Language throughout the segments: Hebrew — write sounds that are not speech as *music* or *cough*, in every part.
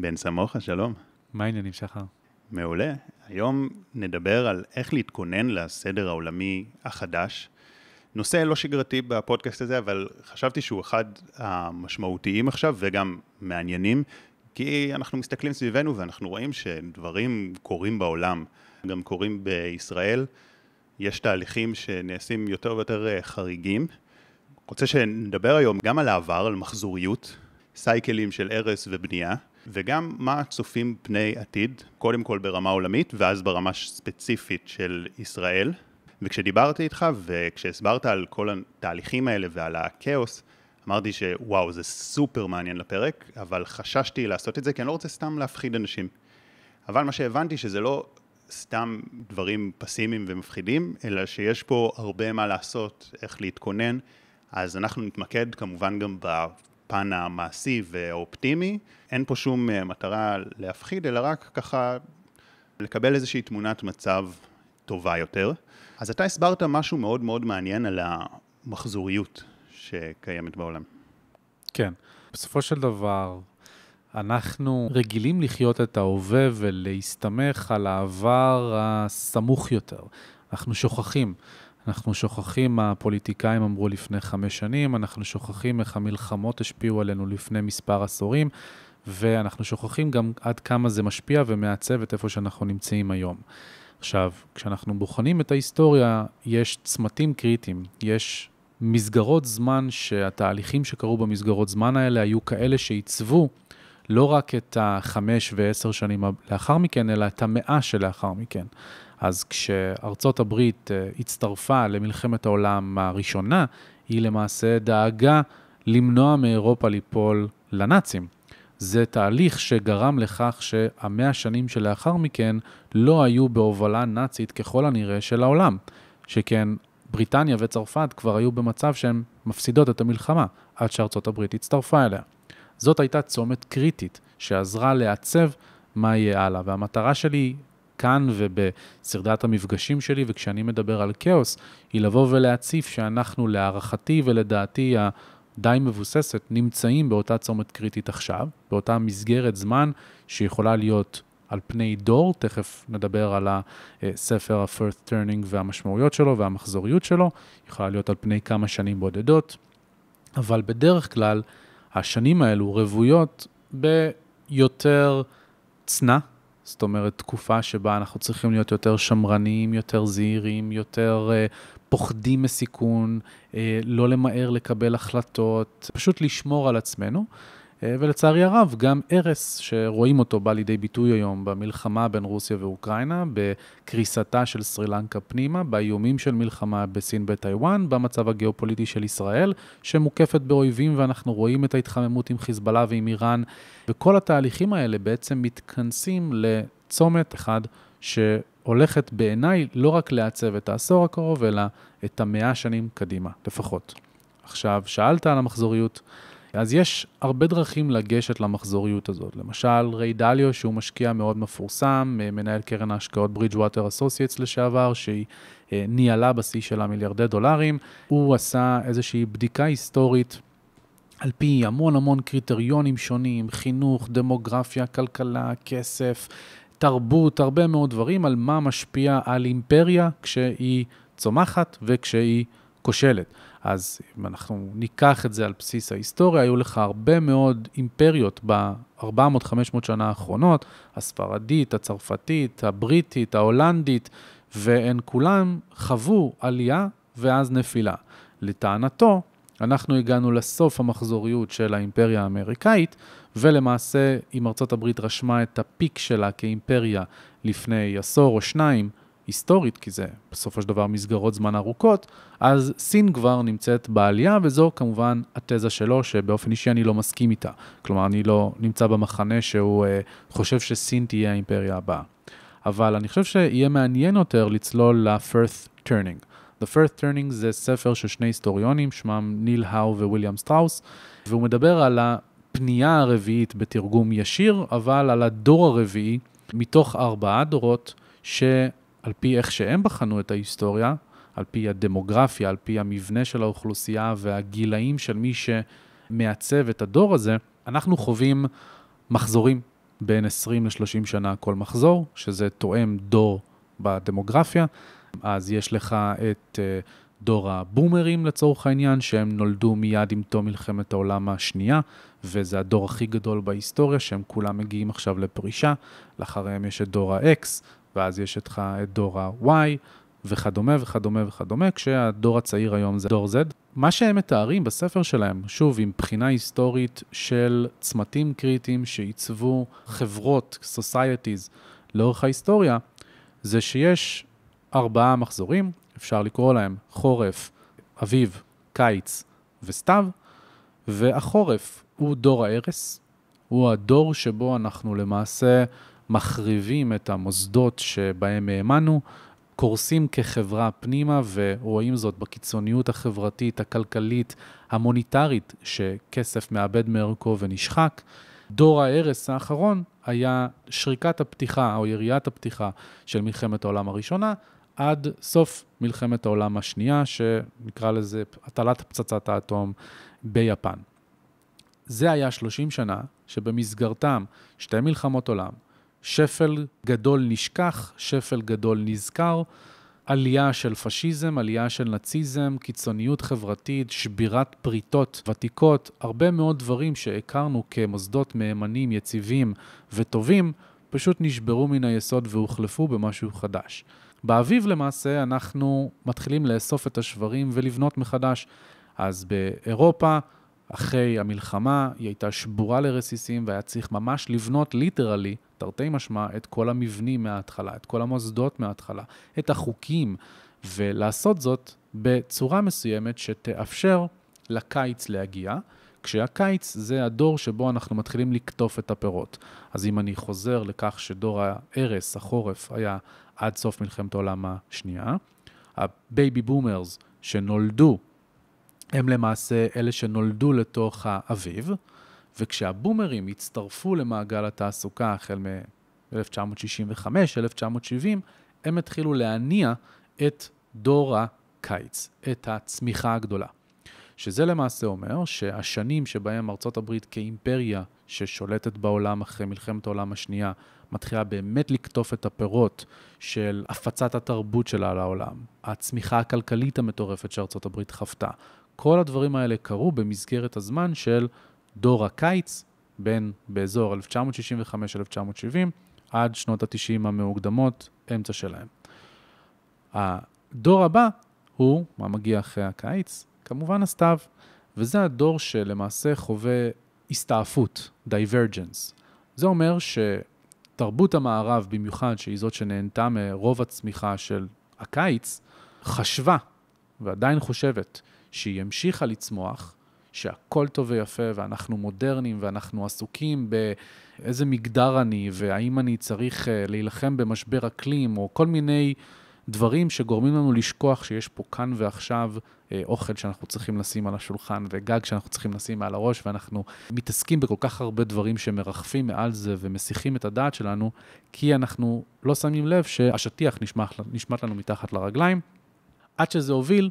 בן סמוכה, שלום. מה העניינים שחר? מעולה. היום נדבר על איך להתכונן לסדר העולמי החדש. נושא לא שגרתי בפודקאסט הזה, אבל חשבתי שהוא אחד המשמעותיים עכשיו וגם מעניינים, כי אנחנו מסתכלים סביבנו ואנחנו רואים שדברים קורים בעולם, גם קורים בישראל. יש תהליכים שנעשים יותר ויותר אה, חריגים. רוצה שנדבר היום גם על העבר, על מחזוריות, סייקלים של הרס ובנייה, וגם מה צופים פני עתיד, קודם כל ברמה עולמית ואז ברמה ספציפית של ישראל. וכשדיברתי איתך וכשהסברת על כל התהליכים האלה ועל הכאוס, אמרתי שוואו, זה סופר מעניין לפרק, אבל חששתי לעשות את זה כי אני לא רוצה סתם להפחיד אנשים. אבל מה שהבנתי שזה לא סתם דברים פסימיים ומפחידים, אלא שיש פה הרבה מה לעשות, איך להתכונן, אז אנחנו נתמקד כמובן גם בפן המעשי והאופטימי. אין פה שום אה, מטרה להפחיד, אלא רק ככה לקבל איזושהי תמונת מצב טובה יותר. אז אתה הסברת משהו מאוד מאוד מעניין על המחזוריות שקיימת בעולם. כן. בסופו של דבר, אנחנו רגילים לחיות את ההווה ולהסתמך על העבר הסמוך יותר. אנחנו שוכחים. אנחנו שוכחים מה הפוליטיקאים אמרו לפני חמש שנים, אנחנו שוכחים איך המלחמות השפיעו עלינו לפני מספר עשורים, ואנחנו שוכחים גם עד כמה זה משפיע ומעצב את איפה שאנחנו נמצאים היום. עכשיו, כשאנחנו בוחנים את ההיסטוריה, יש צמתים קריטיים, יש מסגרות זמן שהתהליכים שקרו במסגרות זמן האלה היו כאלה שעיצבו לא רק את החמש ועשר שנים לאחר מכן, אלא את המאה שלאחר מכן. אז כשארצות הברית אה, הצטרפה למלחמת העולם הראשונה, היא למעשה דאגה למנוע מאירופה ליפול לנאצים. זה תהליך שגרם לכך שהמאה שנים שלאחר מכן לא היו בהובלה נאצית ככל הנראה של העולם. שכן בריטניה וצרפת כבר היו במצב שהן מפסידות את המלחמה, עד שארצות הברית הצטרפה אליה. זאת הייתה צומת קריטית שעזרה לעצב מה יהיה הלאה, והמטרה שלי כאן ובסרדת המפגשים שלי, וכשאני מדבר על כאוס, היא לבוא ולהציף שאנחנו להערכתי ולדעתי הדי מבוססת, נמצאים באותה צומת קריטית עכשיו, באותה מסגרת זמן שיכולה להיות על פני דור, תכף נדבר על הספר ה-First Turning והמשמעויות שלו והמחזוריות שלו, יכולה להיות על פני כמה שנים בודדות, אבל בדרך כלל השנים האלו רוויות ביותר צנע, זאת אומרת, תקופה שבה אנחנו צריכים להיות יותר שמרניים, יותר זהירים, יותר uh, פוחדים מסיכון, uh, לא למהר לקבל החלטות, פשוט לשמור על עצמנו. אה, ולצערי הרב, גם הרס, שרואים אותו בא לידי ביטוי היום במלחמה בין רוסיה ואוקראינה, בקריסתה של סרי לנקה פנימה, באיומים של מלחמה בסין בטיוואן, במצב הגיאופוליטי של ישראל, שמוקפת באויבים ואנחנו רואים את ההתחממות עם חיזבאללה ועם איראן, וכל התהליכים האלה בעצם מתכנסים לצומת אחד שהולכת בעיניי לא רק לעצב את העשור הקרוב, אלא את המאה שנים קדימה, לפחות. עכשיו, שאלת על המחזוריות. אז יש הרבה דרכים לגשת למחזוריות הזאת. למשל, ריי דליו, שהוא משקיע מאוד מפורסם, אה, מנהל קרן ההשקעות ברידג'ווטר אסוסייטס לשעבר, שהיא אה, ניהלה בשיא שלה מיליארדי דולרים. הוא עשה איזושהי בדיקה היסטורית על פי המון המון קריטריונים שונים, חינוך, דמוגרפיה, כלכלה, כסף, תרבות, הרבה מאוד דברים, על מה משפיע על אימפריה כשהיא צומחת וכשהיא כושלת. אז אם אנחנו ניקח את זה על בסיס ההיסטוריה, היו לך הרבה מאוד אימפריות ב-400-500 שנה האחרונות, הספרדית, הצרפתית, הבריטית, ההולנדית, והן כולן חוו עלייה ואז נפילה. לטענתו, אנחנו הגענו לסוף המחזוריות של האימפריה האמריקאית, ולמעשה, אם ארצות הברית רשמה את הפיק שלה כאימפריה לפני עשור או שניים, היסטורית, כי זה בסופו של דבר מסגרות זמן ארוכות, אז סין כבר נמצאת בעלייה, וזו כמובן התזה שלו, שבאופן אישי אני לא מסכים איתה. כלומר, אני לא נמצא במחנה שהוא אה, חושב שסין תהיה האימפריה הבאה. אבל אני חושב שיהיה מעניין יותר לצלול ל-Fourth Turning. The Fourth Turning זה ספר של שני היסטוריונים, שמם ניל האו וויליאם סטראוס, והוא מדבר על הפנייה הרביעית בתרגום ישיר, אבל על הדור הרביעי מתוך ארבעה דורות, ש... על פי איך שהם בחנו את ההיסטוריה, על פי הדמוגרפיה, על פי המבנה של האוכלוסייה והגילאים של מי שמעצב את הדור הזה, אנחנו חווים מחזורים בין 20 ל-30 שנה כל מחזור, שזה תואם דור בדמוגרפיה. אז יש לך את uh, דור הבומרים לצורך העניין, שהם נולדו מיד עם תום מלחמת העולם השנייה, וזה הדור הכי גדול בהיסטוריה, שהם כולם מגיעים עכשיו לפרישה. לאחריהם יש את דור ה-X, ואז יש לך את דור ה-Y, וכדומה וכדומה וכדומה, כשהדור הצעיר היום זה דור Z. מה שהם מתארים בספר שלהם, שוב, עם בחינה היסטורית של צמתים קריטיים שעיצבו חברות, societies, לאורך ההיסטוריה, זה שיש ארבעה מחזורים, אפשר לקרוא להם חורף, אביב, קיץ וסתיו, והחורף הוא דור ההרס, הוא הדור שבו אנחנו למעשה מחריבים את המוסדות שבהם האמנו, קורסים כחברה פנימה ורואים זאת בקיצוניות החברתית, הכלכלית, המוניטרית, שכסף מאבד מערכו ונשחק. דור ההרס האחרון היה שריקת הפתיחה או יריית הפתיחה של מלחמת העולם הראשונה, עד סוף מלחמת העולם השנייה, שנקרא לזה הטלת פצצת האטום ביפן. זה היה 30 שנה שבמסגרתם שתי מלחמות עולם, שפל גדול נשכח, שפל גדול נזכר, עלייה של פשיזם, עלייה של נאציזם, קיצוניות חברתית, שבירת פריטות ותיקות, הרבה מאוד דברים שהכרנו כמוסדות מהימנים, יציבים וטובים, פשוט נשברו מן היסוד והוחלפו במשהו חדש. באביב למעשה אנחנו מתחילים לאסוף את השברים ולבנות מחדש. אז באירופה, אחרי המלחמה, היא הייתה שבורה לרסיסים והיה צריך ממש לבנות ליטרלי, תרתי משמע, את כל המבנים מההתחלה, את כל המוסדות מההתחלה, את החוקים, ולעשות זאת בצורה מסוימת שתאפשר לקיץ להגיע. כשהקיץ זה הדור שבו אנחנו מתחילים לקטוף את הפירות. אז אם אני חוזר לכך שדור ההרס, החורף, היה עד סוף מלחמת העולם השנייה, ה baby boomers שנולדו, הם למעשה אלה שנולדו לתוך האביב, וכשהבומרים הצטרפו למעגל התעסוקה החל מ-1965, 1970, הם התחילו להניע את דור הקיץ, את הצמיחה הגדולה. שזה למעשה אומר שהשנים שבהם ארצות הברית כאימפריה ששולטת בעולם אחרי מלחמת העולם השנייה, מתחילה באמת לקטוף את הפירות של הפצת התרבות שלה לעולם, הצמיחה הכלכלית המטורפת שארצות הברית חוותה. כל הדברים האלה קרו במסגרת הזמן של דור הקיץ, בין באזור 1965-1970 עד שנות ה-90 המאוקדמות, אמצע שלהם. הדור הבא הוא, מה מגיע אחרי הקיץ? כמובן הסתיו, וזה הדור שלמעשה חווה הסתעפות, divergence. זה אומר שתרבות המערב במיוחד, שהיא זאת שנהנתה מרוב הצמיחה של הקיץ, חשבה, ועדיין חושבת, שהיא המשיכה לצמוח, שהכל טוב ויפה, ואנחנו מודרניים, ואנחנו עסוקים באיזה מגדר אני, והאם אני צריך אה, להילחם במשבר אקלים, או כל מיני דברים שגורמים לנו לשכוח שיש פה כאן ועכשיו אה, אוכל שאנחנו צריכים לשים על השולחן, וגג שאנחנו צריכים לשים מעל הראש, ואנחנו מתעסקים בכל כך הרבה דברים שמרחפים מעל זה ומסיחים את הדעת שלנו, כי אנחנו לא שמים לב שהשטיח נשמט לנו מתחת לרגליים, עד שזה הוביל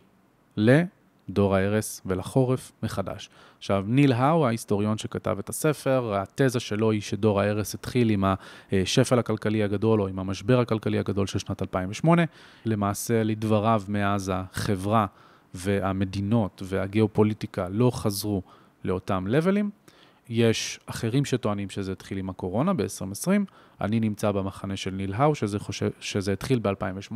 ל... דור ההרס ולחורף מחדש. עכשיו, ניל האו, ההיסטוריון שכתב את הספר, התזה שלו היא שדור ההרס התחיל עם השפל הכלכלי הגדול או עם המשבר הכלכלי הגדול של שנת 2008. למעשה, לדבריו, מאז החברה והמדינות והגיאופוליטיקה לא חזרו לאותם לבלים. יש אחרים שטוענים שזה התחיל עם הקורונה ב-2020, אני נמצא במחנה של ניל האו, שזה, חושב, שזה התחיל ב-2008,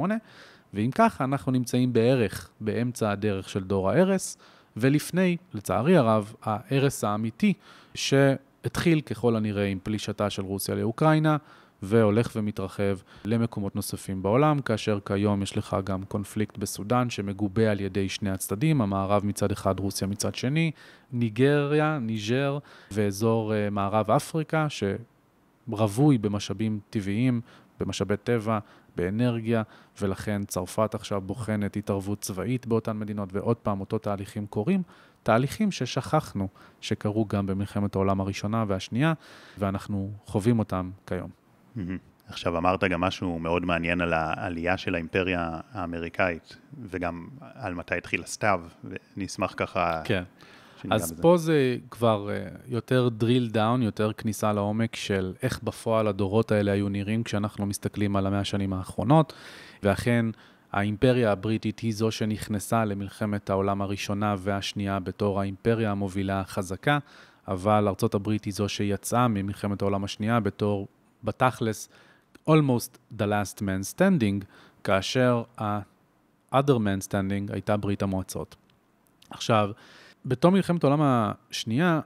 ואם ככה, אנחנו נמצאים בערך באמצע הדרך של דור ההרס, ולפני, לצערי הרב, ההרס האמיתי, שהתחיל ככל הנראה עם פלישתה של רוסיה לאוקראינה, והולך ומתרחב למקומות נוספים בעולם, כאשר כיום יש לך גם קונפליקט בסודאן שמגובה על ידי שני הצדדים, המערב מצד אחד, רוסיה מצד שני, ניגריה, ניג'ר ואזור uh, מערב אפריקה, שרווי במשאבים טבעיים, במשאבי טבע, באנרגיה, ולכן צרפת עכשיו בוחנת התערבות צבאית באותן מדינות, ועוד פעם אותו תהליכים קורים, תהליכים ששכחנו שקרו גם במלחמת העולם הראשונה והשנייה, ואנחנו חווים אותם כיום. עכשיו אמרת גם משהו מאוד מעניין על העלייה של האימפריה האמריקאית, וגם על מתי התחיל הסתיו, ואני אשמח ככה... כן. אז בזה. פה זה כבר אה, יותר drill down, יותר כניסה לעומק של איך בפועל הדורות האלה היו נראים כשאנחנו מסתכלים על המאה השנים האחרונות, ואכן האימפריה הבריטית היא זו שנכנסה למלחמת העולם הראשונה והשנייה בתור האימפריה המובילה החזקה, אבל ארצות הברית היא זו שיצאה ממלחמת העולם השנייה בתור, בתכלס, almost the last man standing, כאשר ה-other man standing הייתה ברית המועצות. עכשיו, בתום מלחמת העולם השנייה,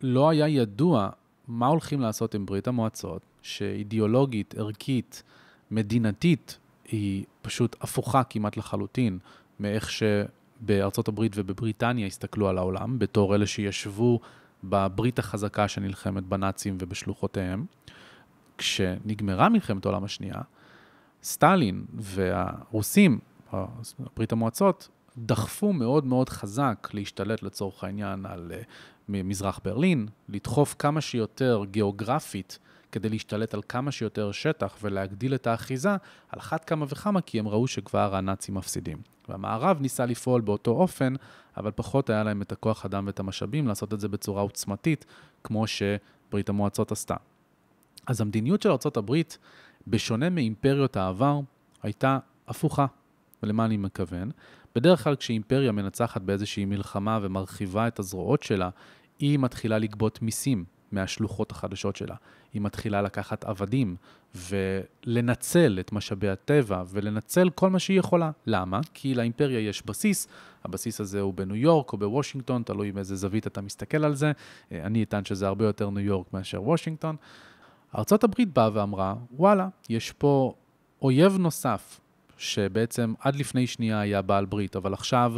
לא היה ידוע מה הולכים לעשות עם ברית המועצות, שאידיאולוגית, ערכית, מדינתית, היא פשוט הפוכה כמעט לחלוטין מאיך שבארצות הברית ובבריטניה הסתכלו על העולם, בתור אלה שישבו בברית החזקה שנלחמת בנאצים ובשלוחותיהם. כשנגמרה מלחמת העולם השנייה, סטלין והרוסים, ברית המועצות, דחפו מאוד מאוד חזק להשתלט לצורך העניין על uh, מזרח ברלין, לדחוף כמה שיותר גיאוגרפית כדי להשתלט על כמה שיותר שטח ולהגדיל את האחיזה, על אחת כמה וכמה כי הם ראו שכבר הנאצים מפסידים. והמערב ניסה לפעול באותו אופן, אבל פחות היה להם את הכוח אדם ואת המשאבים לעשות את זה בצורה עוצמתית, כמו שברית המועצות עשתה. אז המדיניות של ארה"ב, בשונה מאימפריות העבר, הייתה הפוכה. ולמה אני מכוון? בדרך כלל כשאימפריה מנצחת באיזושהי מלחמה ומרחיבה את הזרועות שלה, היא מתחילה לגבות מיסים מהשלוחות החדשות שלה. היא מתחילה לקחת עבדים ולנצל את משאבי הטבע ולנצל כל מה שהיא יכולה. למה? כי לאימפריה יש בסיס, הבסיס הזה הוא בניו יורק או בוושינגטון, תלוי מאיזה זווית אתה מסתכל על זה. אני אטען שזה הרבה יותר ניו יורק מאשר וושינגטון. ארה"ב באה ואמרה, וואלה, יש פה אויב נוסף, שבעצם עד לפני שנייה היה בעל ברית, אבל עכשיו,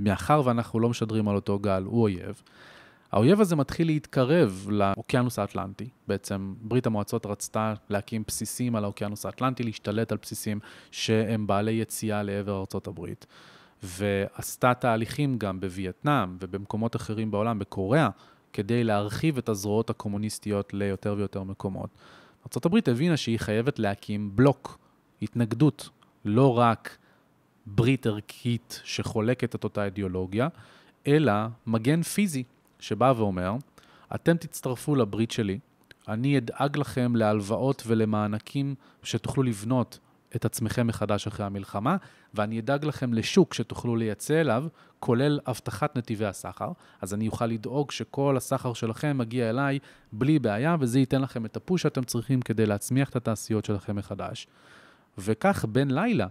מאחר ואנחנו לא משדרים על אותו גל, הוא אויב. האויב הזה מתחיל להתקרב לאוקיינוס האטלנטי. בעצם ברית המועצות רצתה להקים בסיסים על האוקיינוס האטלנטי, להשתלט על בסיסים שהם בעלי יציאה לעבר ארצות הברית. ועשתה תהליכים גם בווייטנאם ובמקומות אחרים בעולם, בקוריאה, כדי להרחיב את הזרועות הקומוניסטיות ליותר ויותר מקומות. ארה"ב הבינה שהיא חייבת להקים בלוק, התנגדות, לא רק ברית ערכית שחולקת את אותה אידיאולוגיה, אלא מגן פיזי שבא ואומר, אתם תצטרפו לברית שלי, אני אדאג לכם להלוואות ולמענקים שתוכלו לבנות את עצמכם מחדש אחרי המלחמה, ואני אדאג לכם לשוק שתוכלו לייצא אליו, כולל הבטחת נתיבי הסחר. אז אני אוכל לדאוג שכל הסחר שלכם מגיע אליי בלי בעיה, וזה ייתן לכם את הפוש שאתם צריכים כדי להצמיח את התעשיות שלכם מחדש. וכך בן לילה,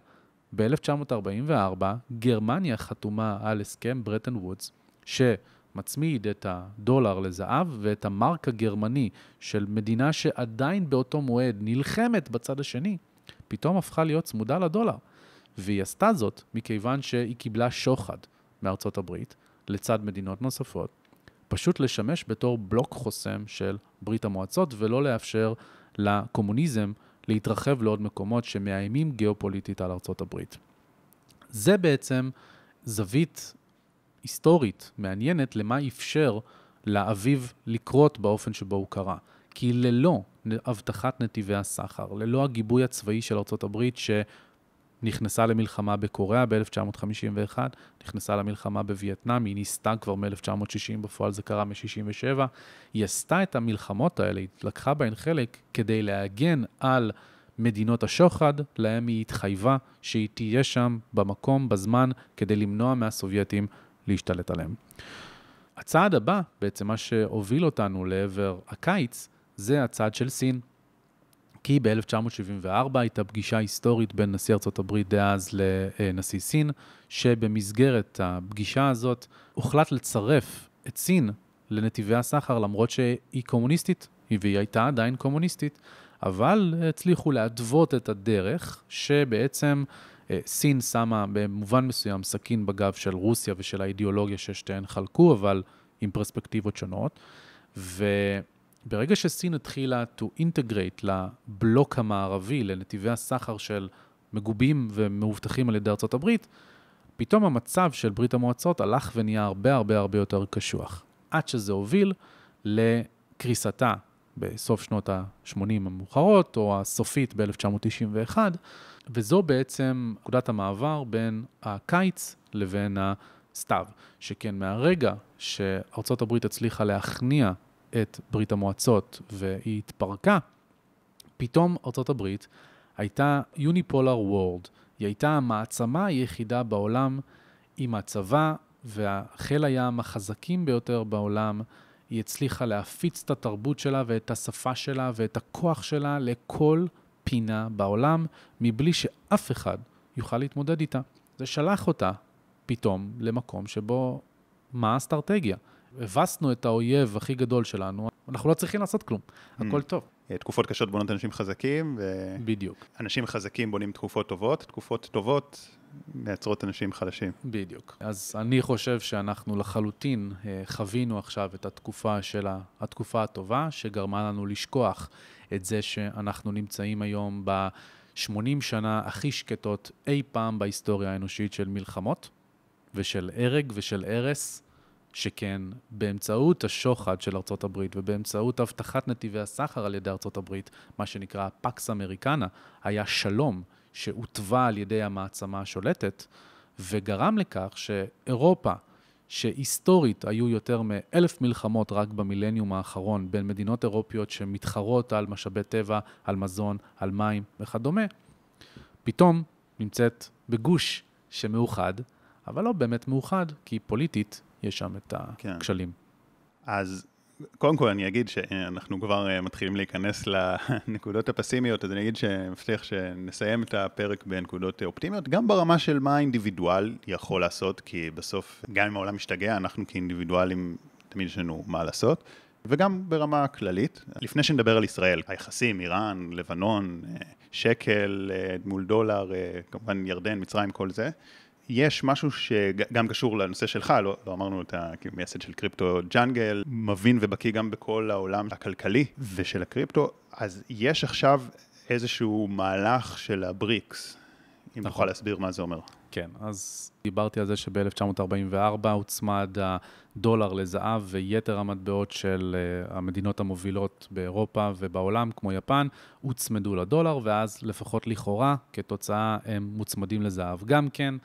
ב-1944, גרמניה חתומה על הסכם ברטן וודס, שמצמיד את הדולר לזהב ואת המרק הגרמני של מדינה שעדיין באותו מועד נלחמת בצד השני, פתאום הפכה להיות צמודה לדולר. והיא עשתה זאת מכיוון שהיא קיבלה שוחד מארצות הברית, לצד מדינות נוספות, פשוט לשמש בתור בלוק חוסם של ברית המועצות ולא לאפשר לקומוניזם להתרחב לעוד מקומות שמאיימים גיאופוליטית על ארצות הברית. זה בעצם זווית היסטורית מעניינת למה אפשר לאביב לקרות באופן שבו הוא קרה. כי ללא הבטחת נתיבי הסחר, ללא הגיבוי הצבאי של ארצות הברית שנכנסה למלחמה בקוריאה ב-1951, נכנסה למלחמה בווייטנאם, היא ניסתה כבר מ-1960, בפועל זה קרה מ-67, היא עשתה את המלחמות האלה, היא לקחה בהן חלק כדי להגן על מדינות השוחד, להם היא התחייבה שהיא תהיה שם במקום, בזמן, כדי למנוע מהסובייטים להשתלט עליהם. הצעד הבא, בעצם מה שהוביל אותנו לעבר הקיץ, זה הצעד של סין. כי ב-1974 הייתה פגישה היסטורית בין נשיא ארצות הברית דאז לנשיא סין, שבמסגרת הפגישה הזאת הוחלט לצרף את סין לנתיבי הסחר, למרות שהיא קומוניסטית, והיא הייתה עדיין קומוניסטית, אבל הצליחו להתוות את הדרך שבעצם סין שמה במובן מסוים סכין בגב של רוסיה ושל האידיאולוגיה ששתיהן חלקו, אבל עם פרספקטיבות שונות. וברגע שסין התחילה to integrate לבלוק המערבי, לנתיבי הסחר של מגובים ומאובטחים על ידי ארצות הברית, פתאום המצב של ברית המועצות הלך ונהיה הרבה הרבה הרבה יותר קשוח. עד שזה הוביל לקריסתה בסוף שנות ה-80 המאוחרות, או הסופית ב-1991, וזו בעצם נקודת המעבר בין הקיץ לבין סתיו, שכן מהרגע שארצות הברית הצליחה להכניע את ברית המועצות והיא התפרקה, פתאום ארצות הברית הייתה יוניפולר וורד, היא הייתה המעצמה היחידה בעולם עם הצבא והחיל הים החזקים ביותר בעולם. היא הצליחה להפיץ את התרבות שלה ואת השפה שלה ואת הכוח שלה לכל פינה בעולם, מבלי שאף אחד יוכל להתמודד איתה. זה שלח אותה פתאום למקום שבו, מה האסטרטגיה? הבסנו את האויב הכי גדול שלנו, אנחנו לא צריכים לעשות כלום, הכל טוב. תקופות קשות בונות אנשים חזקים, ו... בדיוק. אנשים חזקים בונים תקופות טובות, תקופות טובות מייצרות אנשים חלשים. בדיוק. אז אני חושב שאנחנו לחלוטין אה, חווינו עכשיו את התקופה של התקופה הטובה, שגרמה לנו לשכוח את זה שאנחנו נמצאים היום ב-80 שנה הכי שקטות אי פעם בהיסטוריה האנושית של מלחמות, ושל הרג ושל הרס. שכן באמצעות השוחד של ארצות הברית ובאמצעות הבטחת נתיבי הסחר על ידי ארצות הברית, מה שנקרא פקס אמריקנה, היה שלום שהותווה על ידי המעצמה השולטת, וגרם לכך שאירופה, שהיסטורית היו יותר מאלף מלחמות רק במילניום האחרון בין מדינות אירופיות שמתחרות על משאבי טבע, על מזון, על מים וכדומה, פתאום נמצאת בגוש שמאוחד, אבל לא באמת מאוחד, כי פוליטית יש שם את כן. הכשלים. כן. אז קודם כל אני אגיד שאנחנו כבר אה, מתחילים להיכנס לנקודות הפסימיות, אז אני אגיד שמבטיח שנסיים את הפרק בנקודות אופטימיות, גם ברמה של מה האינדיבידואל יכול לעשות, כי בסוף, גם אם העולם משתגע, אנחנו כאינדיבידואלים, תמיד יש לנו מה לעשות. וגם ברמה כללית, לפני שנדבר על ישראל, היחסים, איראן, לבנון, אה, שקל אה, מול דולר, כמובן ירדן, מצרים, כל זה, יש משהו שגם קשור לנושא שלך, לא, לא אמרנו את המייסד של קריפטו ג'אנגל, מבין ובקיא גם בכל העולם הכלכלי ושל הקריפטו, אז יש עכשיו איזשהו מהלך של הבריקס, אם נכון. תוכל להסביר מה זה אומר. כן, אז דיברתי על זה שב-1944 הוצמד הדולר לזהב ויתר המטבעות של אה, המדינות המובילות באירופה ובעולם, כמו יפן, הוצמדו לדולר, ואז לפחות לכאורה, כתוצאה, הם מוצמדים לזהב גם כן.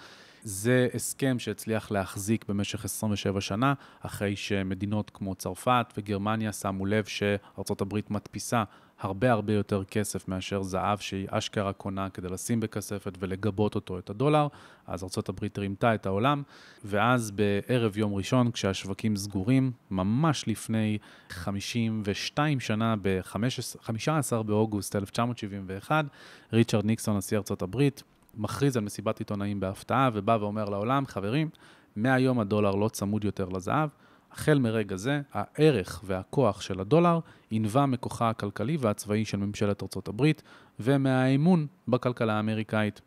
זה הסכם שהצליח להחזיק במשך 27 שנה, אחרי שמדינות כמו צרפת וגרמניה שמו לב שארצות הברית מדפיסה הרבה הרבה יותר כסף מאשר זהב שהיא אשכרה קונה כדי לשים בכספת ולגבות אותו, את הדולר. אז ארה"ב רימתה את העולם, ואז בערב יום ראשון, כשהשווקים סגורים, ממש לפני 52 שנה, ב-15 באוגוסט 1971, ריצ'רד ניקסון, נשיא ארה"ב, מכריז על מסיבת עיתונאים בהפתעה ובא ואומר לעולם, חברים, מהיום הדולר לא צמוד יותר לזהב, החל מרגע זה, הערך והכוח של הדולר ינבע מכוחה הכלכלי והצבאי של ממשלת ארצות הברית ומהאמון בכלכלה האמריקאית.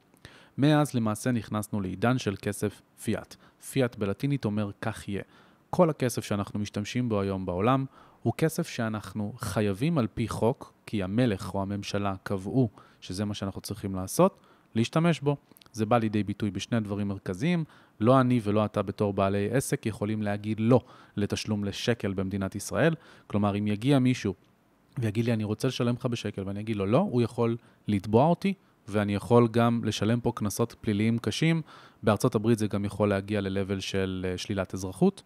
מאז למעשה נכנסנו לעידן של כסף פיאט. פיאט בלטינית אומר כך יהיה. כל הכסף שאנחנו משתמשים בו היום בעולם הוא כסף שאנחנו חייבים על פי חוק, כי המלך או הממשלה קבעו שזה מה שאנחנו צריכים לעשות, להשתמש בו. זה בא לידי ביטוי בשני דברים מרכזיים. לא אני ולא אתה בתור בעלי עסק יכולים להגיד לא לתשלום לשקל במדינת ישראל. כלומר, אם יגיע מישהו ויגיד לי, אני רוצה לשלם לך בשקל, ואני אגיד לו לא, הוא יכול לתבוע אותי, ואני יכול גם לשלם פה קנסות פליליים קשים. בארצות הברית זה גם יכול להגיע ל-level של אה, שלילת אזרחות.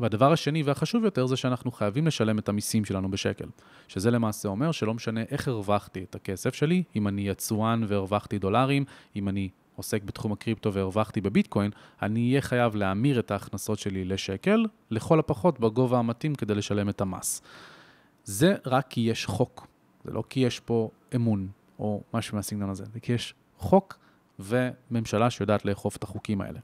והדבר השני והחשוב יותר זה שאנחנו חייבים לשלם את המיסים שלנו בשקל. שזה למעשה אומר שלא משנה איך הרווחתי את הכסף שלי, אם אני יצואן והרווחתי דולרים, אם אני עוסק בתחום הקריפטו והרווחתי בביטקוין, אני אהיה חייב להמיר את ההכנסות שלי לשקל, לכל הפחות בגובה המתאים כדי לשלם את המס. זה רק כי יש חוק, זה לא כי יש פה אמון או משהו מהסגנון הזה, זה כי יש חוק וממשלה שיודעת לאכוף את החוקים האלה.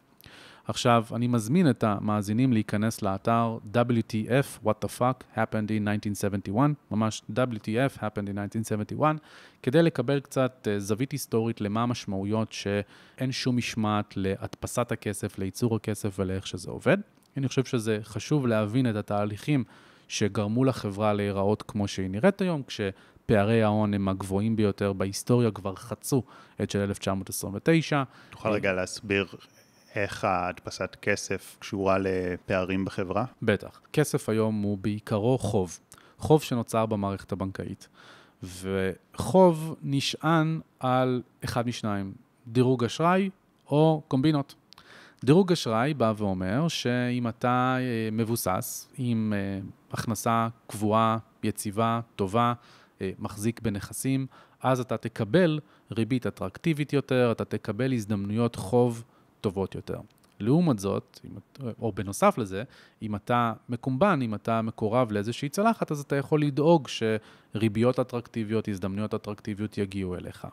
עכשיו, אני מזמין את המאזינים להיכנס לאתר WTF, What the fuck happened in 1971, ממש WTF happened in 1971, כדי לקבל קצת אה, זווית היסטורית למה המשמעויות שאין שום משמעת להדפסת הכסף, לייצור הכסף ולאיך שזה עובד. אני חושב שזה חשוב להבין את התהליכים שגרמו לחברה להיראות כמו שהיא נראית היום, כשפערי ההון הם הגבוהים ביותר בהיסטוריה, כבר חצו את של 1929. תוכל רגע להסביר איך ההדפסת כסף קשורה לפערים בחברה? בטח. כסף היום הוא בעיקרו חוב. חוב שנוצר במערכת הבנקאית. וחוב נשען על אחד משניים, דירוג אשראי או קומבינות. דירוג אשראי בא ואומר שאם אתה אה, מבוסס עם אה, הכנסה קבועה, יציבה, טובה, אה, מחזיק בנכסים, אז אתה תקבל ריבית אטרקטיבית יותר, אתה תקבל הזדמנויות חוב טובות יותר. לעומת זאת, או בנוסף לזה, אם אתה מקומבן, אם אתה מקורב לאיזושהי צלחת, אז אתה יכול לדאוג שריביות אטרקטיביות, הזדמנויות אטרקטיביות יגיעו אליך.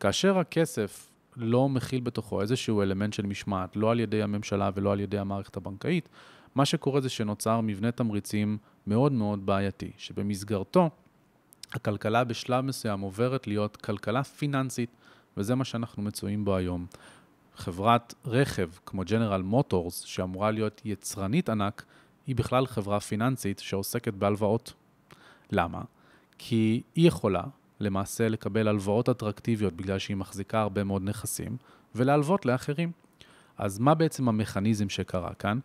כאשר הכסף לא מכיל בתוכו איזשהו אלמנט של משמעת, לא על ידי הממשלה ולא על ידי המערכת הבנקאית, מה שקורה זה שנוצר מבנה תמריצים מאוד מאוד בעייתי, שבמסגרתו הכלכלה בשלב מסוים עוברת להיות כלכלה פיננסית, וזה מה שאנחנו מצויים בו היום. חברת רכב כמו ג'נרל מוטורס, שאמורה להיות יצרנית ענק, היא בכלל חברה פיננסית שעוסקת בהלוואות. למה? כי היא יכולה למעשה לקבל הלוואות אטרקטיביות בגלל שהיא מחזיקה הרבה מאוד נכסים, ולהלוות לאחרים. אז מה בעצם המכניזם שקרה כאן?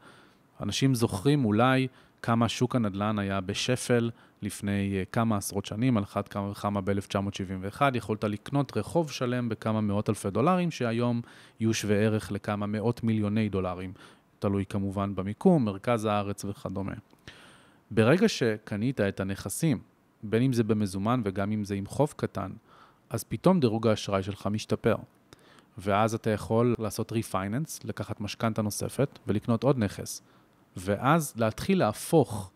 אנשים זוכרים אולי כמה שוק הנדל"ן היה בשפל לפני uh, כמה עשרות שנים, על אחת כמה וכמה ב-1971, יכולת לקנות רחוב שלם בכמה מאות אלפי דולרים, שהיום יהיו שווה ערך לכמה מאות מיליוני דולרים, תלוי כמובן במיקום, מרכז הארץ וכדומה. ברגע שקנית את הנכסים, בין אם זה במזומן וגם אם זה עם חוב קטן, אז פתאום דירוג האשראי שלך משתפר. ואז אתה יכול לעשות refinance, לקחת משכנתה נוספת ולקנות עוד נכס. ואז להתחיל להפוך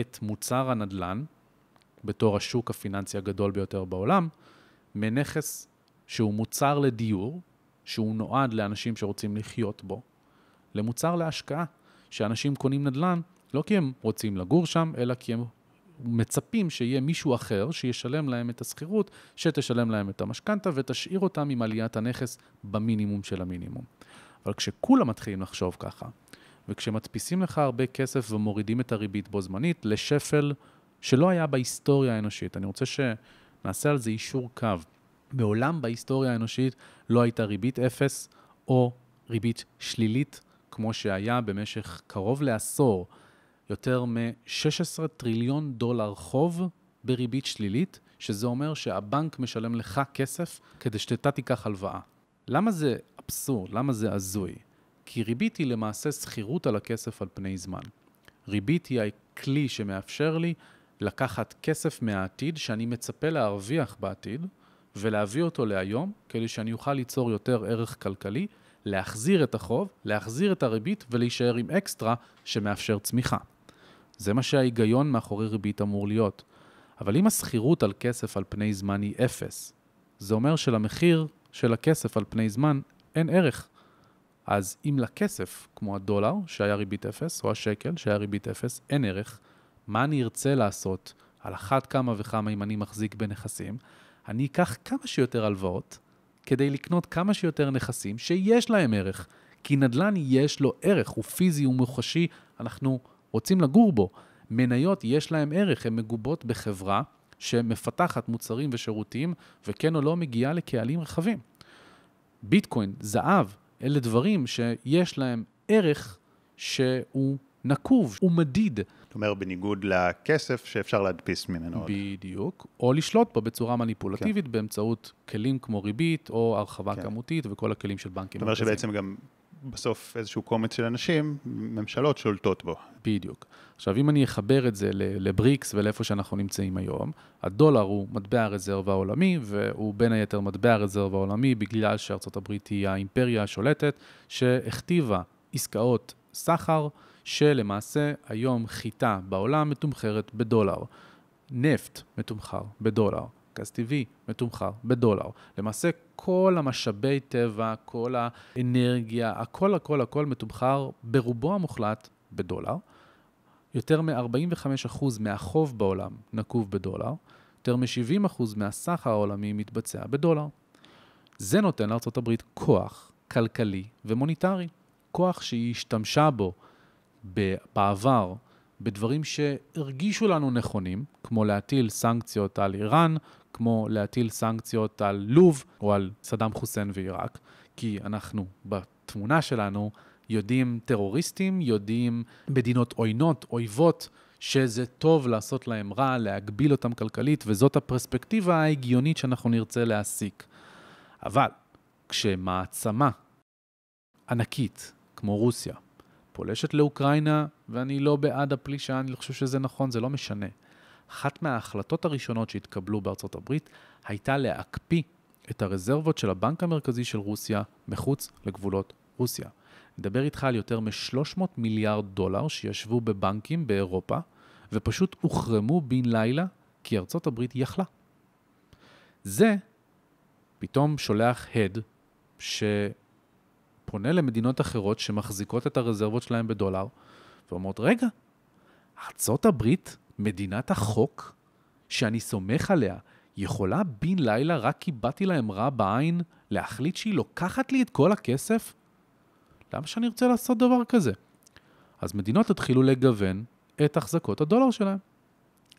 את מוצר הנדל"ן, בתור השוק הפיננסי הגדול ביותר בעולם, מנכס שהוא מוצר לדיור, שהוא נועד לאנשים שרוצים לחיות בו, למוצר להשקעה, שאנשים קונים נדל"ן לא כי הם רוצים לגור שם, אלא כי הם מצפים שיהיה מישהו אחר שישלם להם את השכירות, שתשלם להם את המשכנתה ותשאיר אותם עם עליית הנכס במינימום של המינימום. אבל כשכולם מתחילים לחשוב ככה, וכשמדפיסים לך הרבה כסף ומורידים את הריבית בו זמנית לשפל שלא היה בהיסטוריה האנושית. אני רוצה שנעשה על זה אישור קו. מעולם בהיסטוריה האנושית לא הייתה ריבית אפס או ריבית שלילית, כמו שהיה במשך קרוב לעשור, יותר מ-16 טריליון דולר חוב בריבית שלילית, שזה אומר שהבנק משלם לך כסף כדי שאתה תיקח הלוואה. למה זה אבסורד? למה זה הזוי? כי ריבית היא למעשה שכירות על הכסף על פני זמן. ריבית היא הכלי שמאפשר לי לקחת כסף מהעתיד שאני מצפה להרוויח בעתיד ולהביא אותו להיום כדי שאני אוכל ליצור יותר ערך כלכלי, להחזיר את החוב, להחזיר את הריבית ולהישאר עם אקסטרה שמאפשר צמיחה. זה מה שההיגיון מאחורי ריבית אמור להיות. אבל אם השכירות על כסף על פני זמן היא אפס, זה אומר שלמחיר של הכסף על פני זמן אין ערך. אז אם לכסף, כמו הדולר, שהיה ריבית אפס, או השקל, שהיה ריבית אפס, אין ערך, מה אני ארצה לעשות? על אחת כמה וכמה אם אני מחזיק בנכסים, אני אקח כמה שיותר הלוואות כדי לקנות כמה שיותר נכסים שיש להם ערך. כי נדל"ן יש לו ערך, הוא פיזי, הוא מוחשי, אנחנו רוצים לגור בו. מניות יש להם ערך, הן מגובות בחברה שמפתחת מוצרים ושירותים, וכן או לא מגיעה לקהלים רחבים. ביטקוין, זהב, אלה דברים שיש להם ערך שהוא נקוב, הוא מדיד. זאת אומרת, בניגוד לכסף שאפשר להדפיס ממנו. בדיוק, או לשלוט בו בצורה מניפולטיבית כן. באמצעות כלים כמו ריבית או הרחבה כן. כמותית וכל הכלים של בנקים. זאת אומרת שבעצם גם בסוף איזשהו קומץ של אנשים, ממשלות שולטות בו. בדיוק. עכשיו, אם אני אחבר את זה לבריקס ולאיפה שאנחנו נמצאים היום, הדולר הוא מטבע הרזרבה העולמי, והוא בין היתר מטבע הרזרבה העולמי בגלל שארצות הברית היא האימפריה השולטת, שהכתיבה עסקאות סחר, שלמעשה היום חיטה בעולם מתומחרת בדולר. נפט מתומחר בדולר. גז טבעי מתומחר בדולר. למעשה כל המשאבי טבע, כל האנרגיה, הכל הכל הכל מתומחר ברובו המוחלט בדולר. יותר מ-45% מהחוב בעולם נקוב בדולר, יותר מ-70% מהסחר העולמי מתבצע בדולר. זה נותן לארה"ב כוח כלכלי ומוניטרי, כוח שהיא השתמשה בו בעבר בדברים שהרגישו לנו נכונים, כמו להטיל סנקציות על איראן, כמו להטיל סנקציות על לוב או על סדאם חוסיין ועיראק, כי אנחנו בתמונה שלנו יודעים טרוריסטים, יודעים מדינות עוינות, אויבות, שזה טוב לעשות להם רע, להגביל אותם כלכלית, וזאת הפרספקטיבה ההגיונית שאנחנו נרצה להסיק. אבל כשמעצמה ענקית, כמו רוסיה, פולשת לאוקראינה, ואני לא בעד הפלישה, אני לא חושב שזה נכון, זה לא משנה. אחת מההחלטות הראשונות שהתקבלו בארצות הברית הייתה להקפיא את הרזרבות של הבנק המרכזי של רוסיה מחוץ לגבולות רוסיה. נדבר איתך על יותר מ-300 מיליארד דולר שישבו בבנקים באירופה, ופשוט הוחרמו בן לילה כי ארצות הברית יכלה. זה פתאום שולח הד שפונה למדינות אחרות שמחזיקות את הרזרבות שלהם בדולר, ואומרות, רגע, ארצות הברית, מדינת החוק, שאני סומך עליה, יכולה בן לילה, רק כי באתי להם רע בעין, להחליט שהיא לוקחת לי את כל הכסף? למה שאני ארצה לעשות דבר כזה? אז מדינות התחילו לגוון את החזקות הדולר שלהם.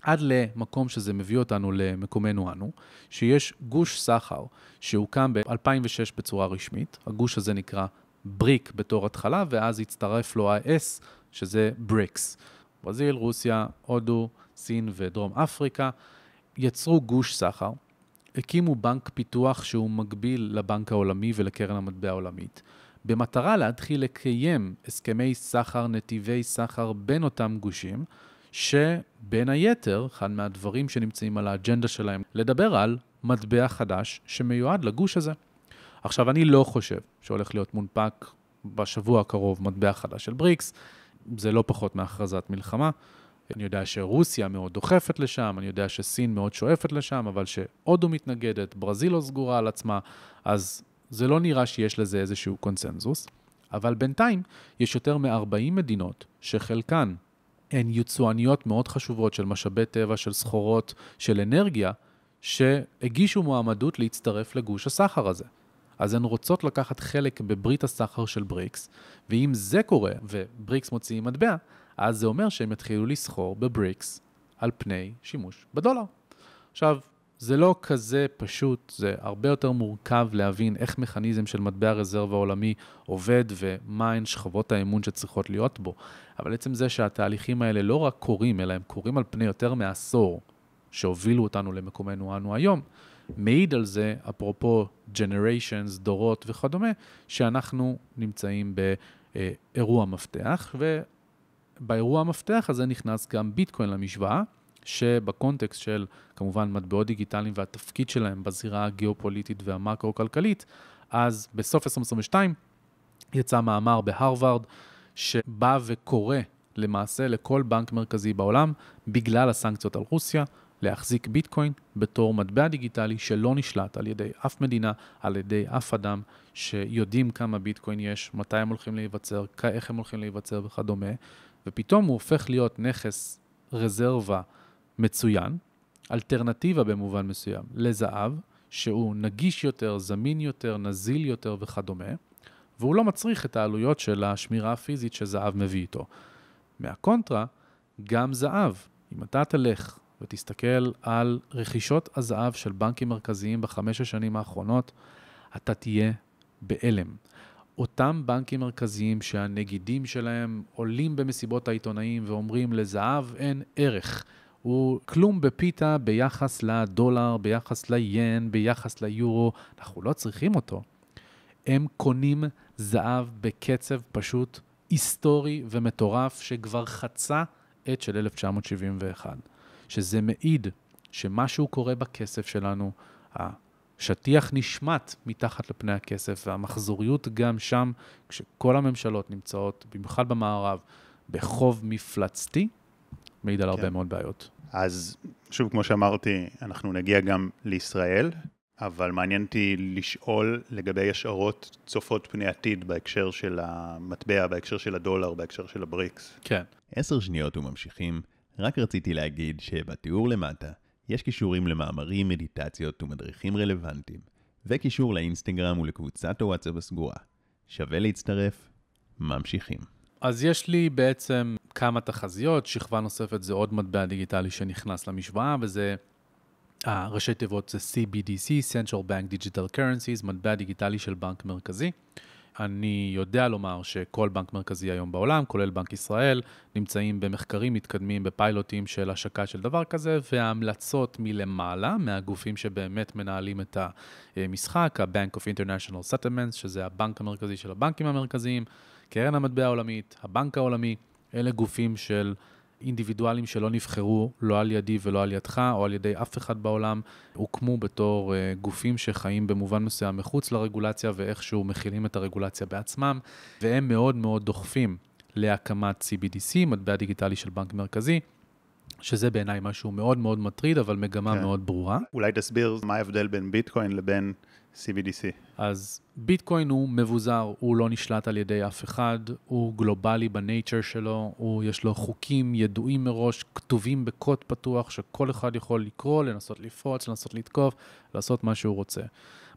עד למקום שזה מביא אותנו למקומנו אנו, שיש גוש סחר שהוקם ב-2006 בצורה רשמית, הגוש הזה נקרא בריק בתור התחלה, ואז הצטרף לו ה-S, שזה בריקס. ברזיל, רוסיה, הודו, סין ודרום אפריקה, יצרו גוש סחר, הקימו בנק פיתוח שהוא מקביל לבנק העולמי ולקרן המטבע העולמית, במטרה להתחיל לקיים הסכמי סחר, נתיבי סחר בין אותם גושים, שבין היתר, אחד מהדברים שנמצאים על האג'נדה שלהם, לדבר על מטבע חדש שמיועד לגוש הזה. עכשיו, אני לא חושב שהולך להיות מונפק בשבוע הקרוב מטבע חדש של בריקס, זה לא פחות מהכרזת מלחמה. אני יודע שרוסיה מאוד דוחפת לשם, אני יודע שסין מאוד שואפת לשם, אבל שהודו מתנגדת, ברזיל לא סגורה על עצמה, אז זה לא נראה שיש לזה איזשהו קונסנזוס. אבל בינתיים יש יותר מ-40 מדינות שחלקן הן יצואניות מאוד חשובות של משאבי טבע, של סחורות, של אנרגיה, שהגישו מועמדות להצטרף לגוש הסחר הזה. אז הן רוצות לקחת חלק בברית הסחר של בריקס, ואם זה קורה, ובריקס מוציאים מטבע, אז זה אומר שהם יתחילו לסחור בבריקס על פני שימוש בדולר. עכשיו, זה לא כזה פשוט, זה הרבה יותר מורכב להבין איך מכניזם של מטבע רזרבה עולמי עובד ומהן שכבות האמון שצריכות להיות בו. אבל עצם זה שהתהליכים האלה לא רק קורים, אלא הם קורים על פני יותר מעשור, שהובילו אותנו למקומנו אנו היום, מעיד על זה, אפרופו generations, דורות וכדומה, שאנחנו נמצאים באירוע מפתח, ובאירוע המפתח הזה נכנס גם ביטקוין למשוואה. שבקונטקסט של כמובן מטבעות דיגיטליים והתפקיד שלהם בזירה הגיאופוליטית והמקרו-כלכלית, אז בסוף 2022 יצא מאמר בהרווארד שבא וקורא למעשה לכל בנק מרכזי בעולם, בגלל הסנקציות על רוסיה, להחזיק ביטקוין בתור מטבע דיגיטלי שלא נשלט על ידי אף מדינה, על ידי אף אדם, שיודעים כמה ביטקוין יש, מתי הם הולכים להיווצר, איך הם הולכים להיווצר וכדומה, ופתאום הוא הופך להיות נכס רזרבה מצוין, אלטרנטיבה במובן מסוים לזהב, שהוא נגיש יותר, זמין יותר, נזיל יותר וכדומה, והוא לא מצריך את העלויות של השמירה הפיזית שזהב מביא איתו. מהקונטרה, גם זהב, אם אתה תלך ותסתכל על רכישות הזהב של בנקים מרכזיים בחמש השנים האחרונות, אתה תהיה בהלם. אותם בנקים מרכזיים שהנגידים שלהם עולים במסיבות העיתונאים ואומרים לזהב אין ערך. הוא כלום בפיתה ביחס לדולר, ביחס ליין, ביחס ליורו, אנחנו לא צריכים אותו. הם קונים זהב בקצב פשוט היסטורי ומטורף שכבר חצה את של 1971, שזה מעיד שמשהו קורה בכסף שלנו, השטיח נשמט מתחת לפני הכסף והמחזוריות גם שם, כשכל הממשלות נמצאות, במיוחד במערב, בחוב מפלצתי, מעיד על כן. הרבה מאוד בעיות. אז שוב, כמו שאמרתי, אנחנו נגיע גם לישראל, אבל מעניין אותי לשאול לגבי השערות צופות פני עתיד בהקשר של המטבע, בהקשר של הדולר, בהקשר של הבריקס. כן. עשר שניות וממשיכים. רק רציתי להגיד שבתיאור למטה יש קישורים למאמרים, מדיטציות ומדריכים רלוונטיים, וקישור לאינסטגרם ולקבוצת הוואטסאפ הסגורה. שווה להצטרף, ממשיכים. אז יש לי בעצם כמה תחזיות, שכבה נוספת זה עוד מטבע דיגיטלי שנכנס למשוואה, וזה, הראשי תיבות זה CBDC, Central Bank Digital Currencies, מטבע דיגיטלי של בנק מרכזי. אני יודע לומר שכל בנק מרכזי היום בעולם, כולל בנק ישראל, נמצאים במחקרים מתקדמים, בפיילוטים של השקה של דבר כזה, וההמלצות מלמעלה, מהגופים שבאמת מנהלים את המשחק, ה-Bank of International Settlements, שזה הבנק המרכזי של הבנקים המרכזיים, קרן המטבע העולמית, הבנק העולמי, אלה גופים של אינדיבידואלים שלא נבחרו לא על ידי ולא על ידך או על ידי אף אחד בעולם, הוקמו בתור uh, גופים שחיים במובן מסוים מחוץ לרגולציה ואיכשהו מכילים את הרגולציה בעצמם, והם מאוד מאוד דוחפים להקמת CBDC, מטבע דיגיטלי של בנק מרכזי. שזה בעיניי משהו מאוד מאוד מטריד, אבל מגמה כן. מאוד ברורה. אולי תסביר מה ההבדל בין ביטקוין לבין CBDC. אז ביטקוין הוא מבוזר, הוא לא נשלט על ידי אף אחד, הוא גלובלי בנייצ'ר שלו, הוא, יש לו חוקים ידועים מראש, כתובים בקוד פתוח, שכל אחד יכול לקרוא, לנסות לפרוץ, לנסות לתקוף, לעשות מה שהוא רוצה.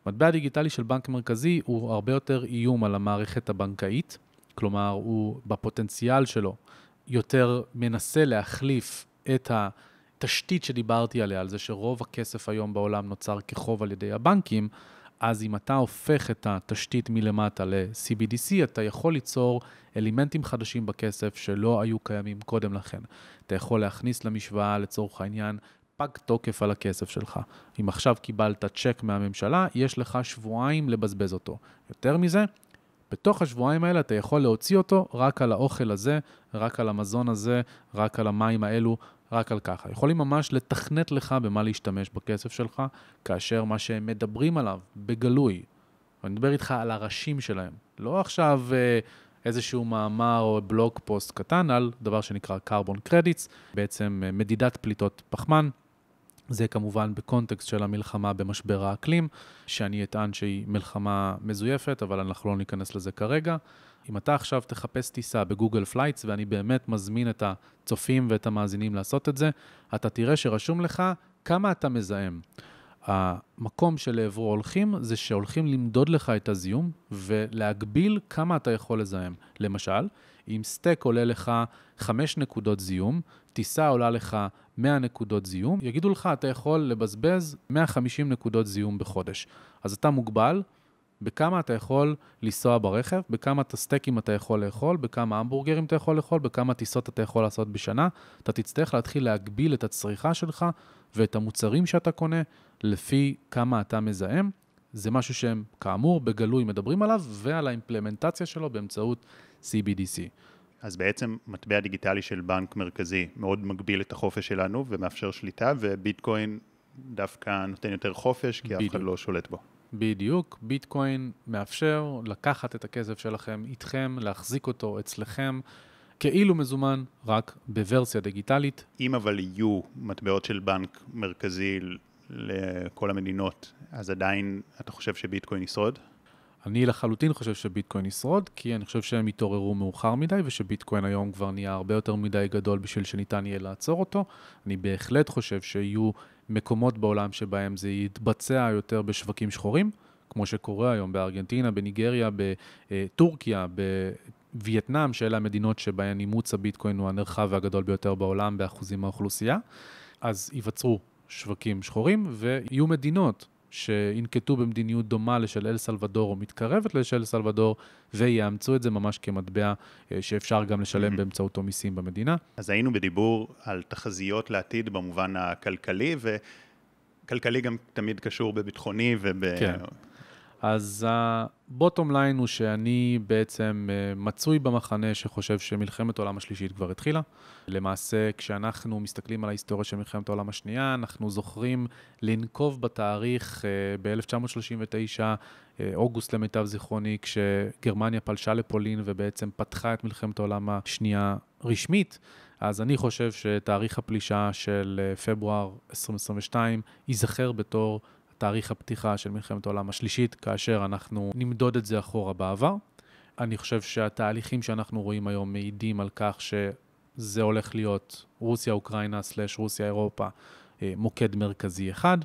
מטבע דיגיטלי של בנק מרכזי הוא הרבה יותר איום על המערכת הבנקאית, כלומר, הוא בפוטנציאל שלו יותר מנסה להחליף את התשתית שדיברתי עליה, על זה שרוב הכסף היום בעולם נוצר כחוב על ידי הבנקים, אז אם אתה הופך את התשתית מלמטה ל-CBDC, אתה יכול ליצור אלימנטים חדשים בכסף שלא היו קיימים קודם לכן. אתה יכול להכניס למשוואה, לצורך העניין, פג תוקף על הכסף שלך. אם עכשיו קיבלת צ'ק מהממשלה, יש לך שבועיים לבזבז אותו. יותר מזה, בתוך השבועיים האלה אתה יכול להוציא אותו רק על האוכל הזה, רק על המזון הזה, רק על המים האלו, רק על ככה. יכולים ממש לתכנת לך במה להשתמש בכסף שלך, כאשר מה שהם מדברים עליו בגלוי, ואני מדבר איתך על הראשים שלהם, לא עכשיו אה, איזשהו מאמר או בלוג פוסט קטן על דבר שנקרא carbon credits, בעצם אה, מדידת פליטות פחמן. זה כמובן בקונטקסט של המלחמה במשבר האקלים, שאני אטען שהיא מלחמה מזויפת, אבל אנחנו לא ניכנס לזה כרגע. אם אתה עכשיו תחפש טיסה ב Google Flights, ואני באמת מזמין את הצופים ואת המאזינים לעשות את זה, אתה תראה שרשום לך כמה אתה מזהם. המקום שלעברו הולכים זה שהולכים למדוד לך את הזיהום ולהגביל כמה אתה יכול לזהם. למשל, אם סטייק עולה לך 5 נקודות זיהום, טיסה עולה לך 100 נקודות זיהום, יגידו לך, אתה יכול לבזבז 150 נקודות זיהום בחודש. אז אתה מוגבל בכמה אתה יכול לנסוע ברכב, בכמה את הסטייקים אתה יכול לאכול, בכמה המבורגרים אתה יכול לאכול, בכמה טיסות אתה יכול לעשות בשנה. אתה תצטרך להתחיל להגביל את הצריכה שלך ואת המוצרים שאתה קונה לפי כמה אתה מזהם. זה משהו שהם כאמור בגלוי מדברים עליו ועל האימפלמנטציה שלו באמצעות CBDC. אז בעצם מטבע דיגיטלי של בנק מרכזי מאוד מגביל את החופש שלנו ומאפשר שליטה, וביטקוין דווקא נותן יותר חופש, כי בדיוק. אף אחד לא שולט בו. בדיוק, ביטקוין מאפשר לקחת את הכסף שלכם איתכם, להחזיק אותו אצלכם. כאילו מזומן, רק בוורסיה דיגיטלית. אם אבל יהיו מטבעות של בנק מרכזי לכל המדינות, אז עדיין אתה חושב שביטקוין ישרוד? אני לחלוטין חושב שביטקוין ישרוד, כי אני חושב שהם התעוררו מאוחר מדי, ושביטקוין היום כבר נהיה הרבה יותר מדי גדול בשביל שניתן יהיה לעצור אותו. אני בהחלט חושב שיהיו מקומות בעולם שבהם זה יתבצע יותר בשווקים שחורים, כמו שקורה היום בארגנטינה, בניגריה, בטורקיה, בווייטנאם, שאלה המדינות שבהן אימוץ הביטקוין הוא הנרחב והגדול ביותר בעולם באחוזים מהאוכלוסייה. אז ייווצרו שווקים שחורים, ויהיו מדינות שינקטו במדיניות דומה לשל אל סלבדור או מתקרבת לשל אל סלבדור, ויאמצו את זה ממש כמטבע אה, שאפשר גם לשלם mm-hmm. באמצעותו מיסים במדינה. אז היינו בדיבור על תחזיות לעתיד במובן הכלכלי, וכלכלי גם תמיד קשור בביטחוני וב... כן. אז הבוטום ליין הוא שאני בעצם אה, מצוי במחנה שחושב שמלחמת העולם השלישית כבר התחילה. למעשה, כשאנחנו מסתכלים על ההיסטוריה של מלחמת העולם השנייה, אנחנו זוכרים לנקוב בתאריך אה, ב-1939, אה, אוגוסט למיטב זיכרוני, כשגרמניה פלשה לפולין ובעצם פתחה את מלחמת העולם השנייה רשמית. אז אני חושב שתאריך הפלישה של פברואר 2022 ייזכר בתור תאריך הפתיחה של מלחמת העולם השלישית, כאשר אנחנו נמדוד את זה אחורה בעבר. אני חושב שהתהליכים שאנחנו רואים היום מעידים על כך שזה הולך להיות רוסיה, אוקראינה, סלש רוסיה, אירופה, אה, מוקד מרכזי אחד.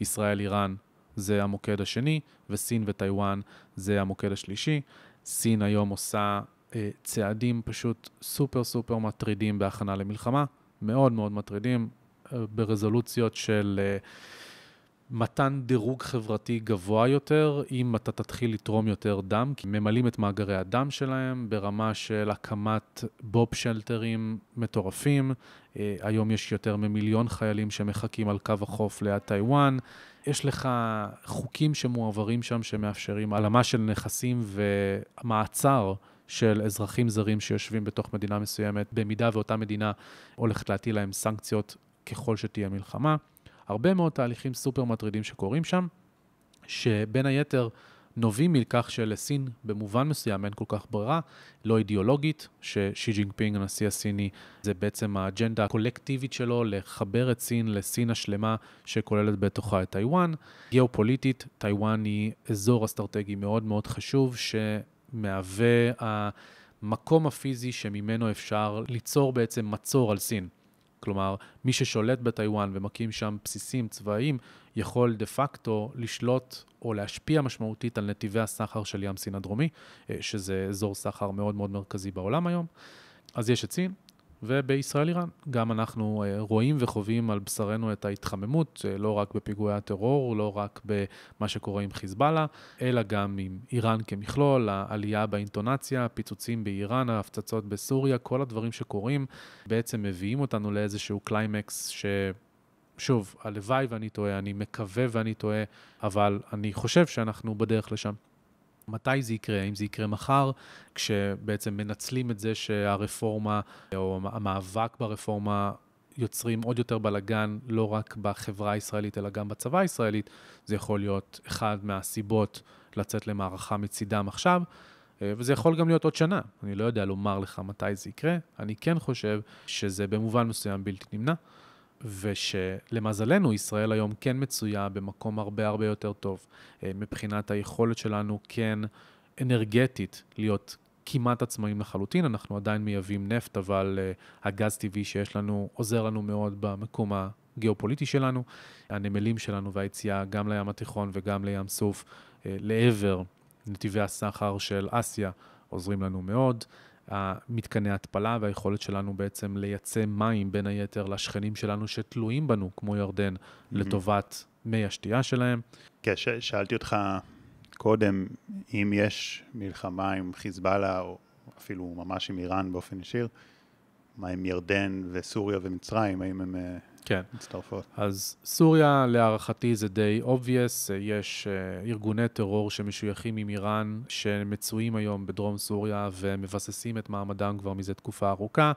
ישראל, איראן זה המוקד השני, וסין וטיוואן זה המוקד השלישי. סין היום עושה אה, צעדים פשוט סופר סופר מטרידים בהכנה למלחמה, מאוד מאוד מטרידים, אה, ברזולוציות של... מתן דירוג חברתי גבוה יותר, אם אתה תתחיל לתרום יותר דם, כי ממלאים את מאגרי הדם שלהם ברמה של הקמת בוב שלטרים מטורפים. אה, היום יש יותר ממיליון חיילים שמחכים על קו החוף ליד טיוואן. יש לך חוקים שמועברים שם שמאפשרים העלמה של נכסים ומעצר של אזרחים זרים שיושבים בתוך מדינה מסוימת, במידה ואותה מדינה הולכת להטיל להם סנקציות ככל שתהיה מלחמה. הרבה מאוד תהליכים סופר מטרידים שקורים שם, שבין היתר נובעים מכך שלסין במובן מסוים אין כל כך ברירה, לא אידיאולוגית, ששי ג'ינגפינג, הנשיא הסיני, זה בעצם האג'נדה הקולקטיבית שלו לחבר את סין לסין השלמה שכוללת בתוכה את טיוואן. גיאופוליטית, טיוואן היא אזור אסטרטגי מאוד מאוד חשוב, שמהווה המקום הפיזי שממנו אפשר ליצור בעצם מצור על סין. כלומר, מי ששולט בטיוואן ומקים שם בסיסים צבאיים, יכול דה פקטו לשלוט או להשפיע משמעותית על נתיבי הסחר של ים סין הדרומי, אה, שזה אזור סחר מאוד מאוד מרכזי בעולם היום. אז יש את סין, וישראל-איראן. גם אנחנו אה, רואים וחווים על בשרנו את ההתחממות, אה, לא רק בפיגועי הטרור, לא רק במה שקורה עם חיזבאללה, אלא גם עם איראן כמכלול, העלייה באינטונציה, הפיצוצים באיראן, ההפצצות בסוריה, כל הדברים שקורים בעצם מביאים אותנו לאיזשהו קליימקס ש... שוב, הלוואי ואני טועה, אני מקווה ואני טועה, אבל אני חושב שאנחנו בדרך לשם. מתי זה יקרה? האם זה יקרה מחר, כשבעצם מנצלים את זה שהרפורמה או המאבק ברפורמה יוצרים עוד יותר בלאגן, לא רק בחברה הישראלית, אלא גם בצבא הישראלית, זה יכול להיות אחד מהסיבות לצאת למערכה מצידם עכשיו. וזה יכול גם להיות עוד שנה, אני לא יודע לומר לך מתי זה יקרה, אני כן חושב שזה במובן מסוים בלתי נמנע. ושלמזלנו ישראל היום כן מצויה במקום הרבה הרבה יותר טוב אה, מבחינת היכולת שלנו כן אנרגטית להיות כמעט עצמאים לחלוטין, אנחנו עדיין מייבאים נפט, אבל uh, הגז טבעי שיש לנו עוזר לנו מאוד במקום הגיאופוליטי שלנו. הנמלים שלנו והיציאה גם לים התיכון וגם לים סוף uh, לעבר נתיבי הסחר של אסיה עוזרים לנו מאוד. המתקני התפלה והיכולת שלנו בעצם לייצא מים, בין היתר, לשכנים שלנו שתלויים בנו, כמו ירדן, mm-hmm. לטובת מי השתייה שלהם. כן, ש- שאלתי אותך קודם, אם יש מלחמה עם חיזבאללה, או אפילו ממש עם איראן באופן ישיר, מה עם ירדן וסוריה ומצרים, האם הם אה, כן. מצטרפות? אז סוריה, להערכתי, זה די obvious. יש uh, ארגוני טרור שמשויכים עם איראן, שמצויים היום בדרום סוריה ומבססים את מעמדם כבר מזה תקופה ארוכה.